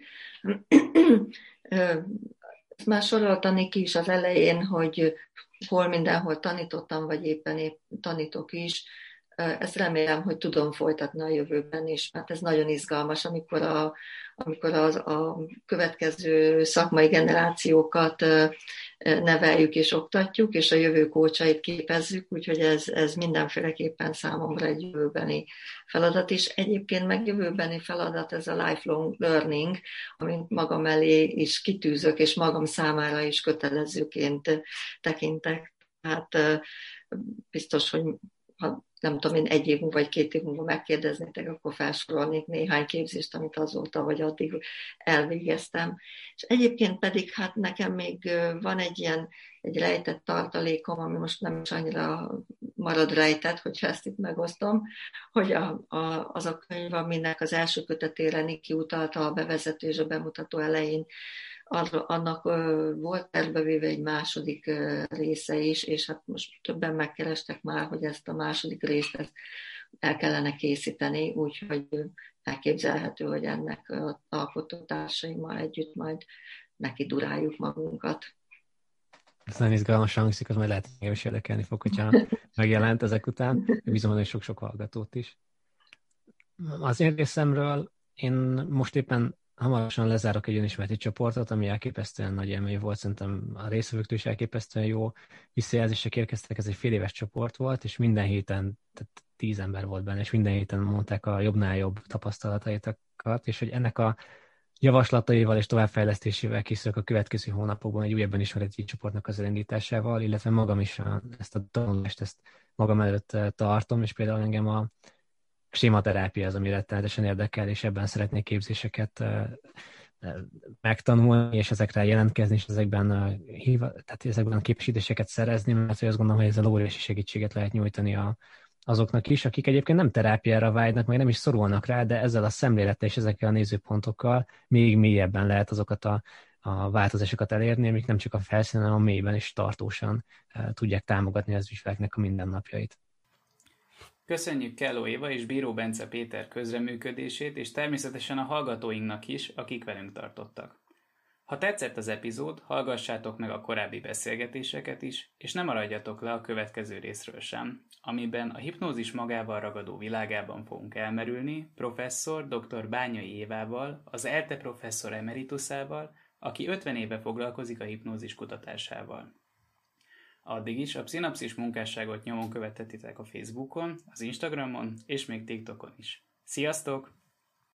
Már soroltani ki is az elején, hogy hol mindenhol tanítottam, vagy éppen épp tanítok is, ezt remélem, hogy tudom folytatni a jövőben is, mert ez nagyon izgalmas, amikor a, amikor az, a következő szakmai generációkat neveljük és oktatjuk, és a jövő kócsait képezzük, úgyhogy ez, ez mindenféleképpen számomra egy jövőbeni feladat is. Egyébként meg jövőbeni feladat ez a lifelong learning, amit magam elé is kitűzök, és magam számára is kötelezőként tekintek. Hát biztos, hogy ha nem tudom én, egy év múlva vagy két év múlva megkérdeznétek, akkor felsorolnék néhány képzést, amit azóta vagy addig elvégeztem. És egyébként pedig hát nekem még van egy ilyen egy rejtett tartalékom, ami most nem is annyira marad rejtett, hogyha ezt itt megosztom, hogy a, a, az a könyv, aminek az első kötetére Niki utalta a bevezető és a bemutató elején, annak volt tervevéve egy második része is, és hát most többen megkerestek már, hogy ezt a második részt ezt el kellene készíteni, úgyhogy elképzelhető, hogy ennek a alkotótársaimmal együtt majd neki duráljuk magunkat. Ez nagyon izgalmas hangzik, az majd lehet, hogy is érdekelni fog, hogyha (laughs) megjelent ezek után. Bízom, hogy sok-sok hallgatót is. Az én részemről én most éppen hamarosan lezárok egy önismereti csoportot, ami elképesztően nagy élmény volt, szerintem a részvevőktől is elképesztően jó visszajelzések érkeztek, ez egy fél éves csoport volt, és minden héten, tehát tíz ember volt benne, és minden héten mondták a jobbnál jobb tapasztalataitokat, és hogy ennek a javaslataival és továbbfejlesztésével készülök a következő hónapokban egy újabb önismereti csoportnak az elindításával, illetve magam is a, ezt a tanulást ezt magam előtt eh, tartom, és például engem a sématerápia az, ami rettenetesen érdekel, és ebben szeretnék képzéseket megtanulni, és ezekre jelentkezni, és ezekben, híva, tehát ezekben a képesítéseket szerezni, mert azt gondolom, hogy ezzel óriási segítséget lehet nyújtani a, azoknak is, akik egyébként nem terápiára vágynak, meg nem is szorulnak rá, de ezzel a szemlélettel és ezekkel a nézőpontokkal még mélyebben lehet azokat a, a változásokat elérni, amik nem csak a felszínen, hanem a mélyben is tartósan tudják támogatni az ügyfeleknek a mindennapjait. Köszönjük Kelló Éva és Bíró Bence Péter közreműködését, és természetesen a hallgatóinknak is, akik velünk tartottak. Ha tetszett az epizód, hallgassátok meg a korábbi beszélgetéseket is, és ne maradjatok le a következő részről sem, amiben a hipnózis magával ragadó világában fogunk elmerülni professzor dr. Bányai Évával, az ELTE professzor emeritusával, aki 50 éve foglalkozik a hipnózis kutatásával. Addig is a Pszinapszis munkásságot nyomon követhetitek a Facebookon, az Instagramon és még TikTokon is. Sziasztok!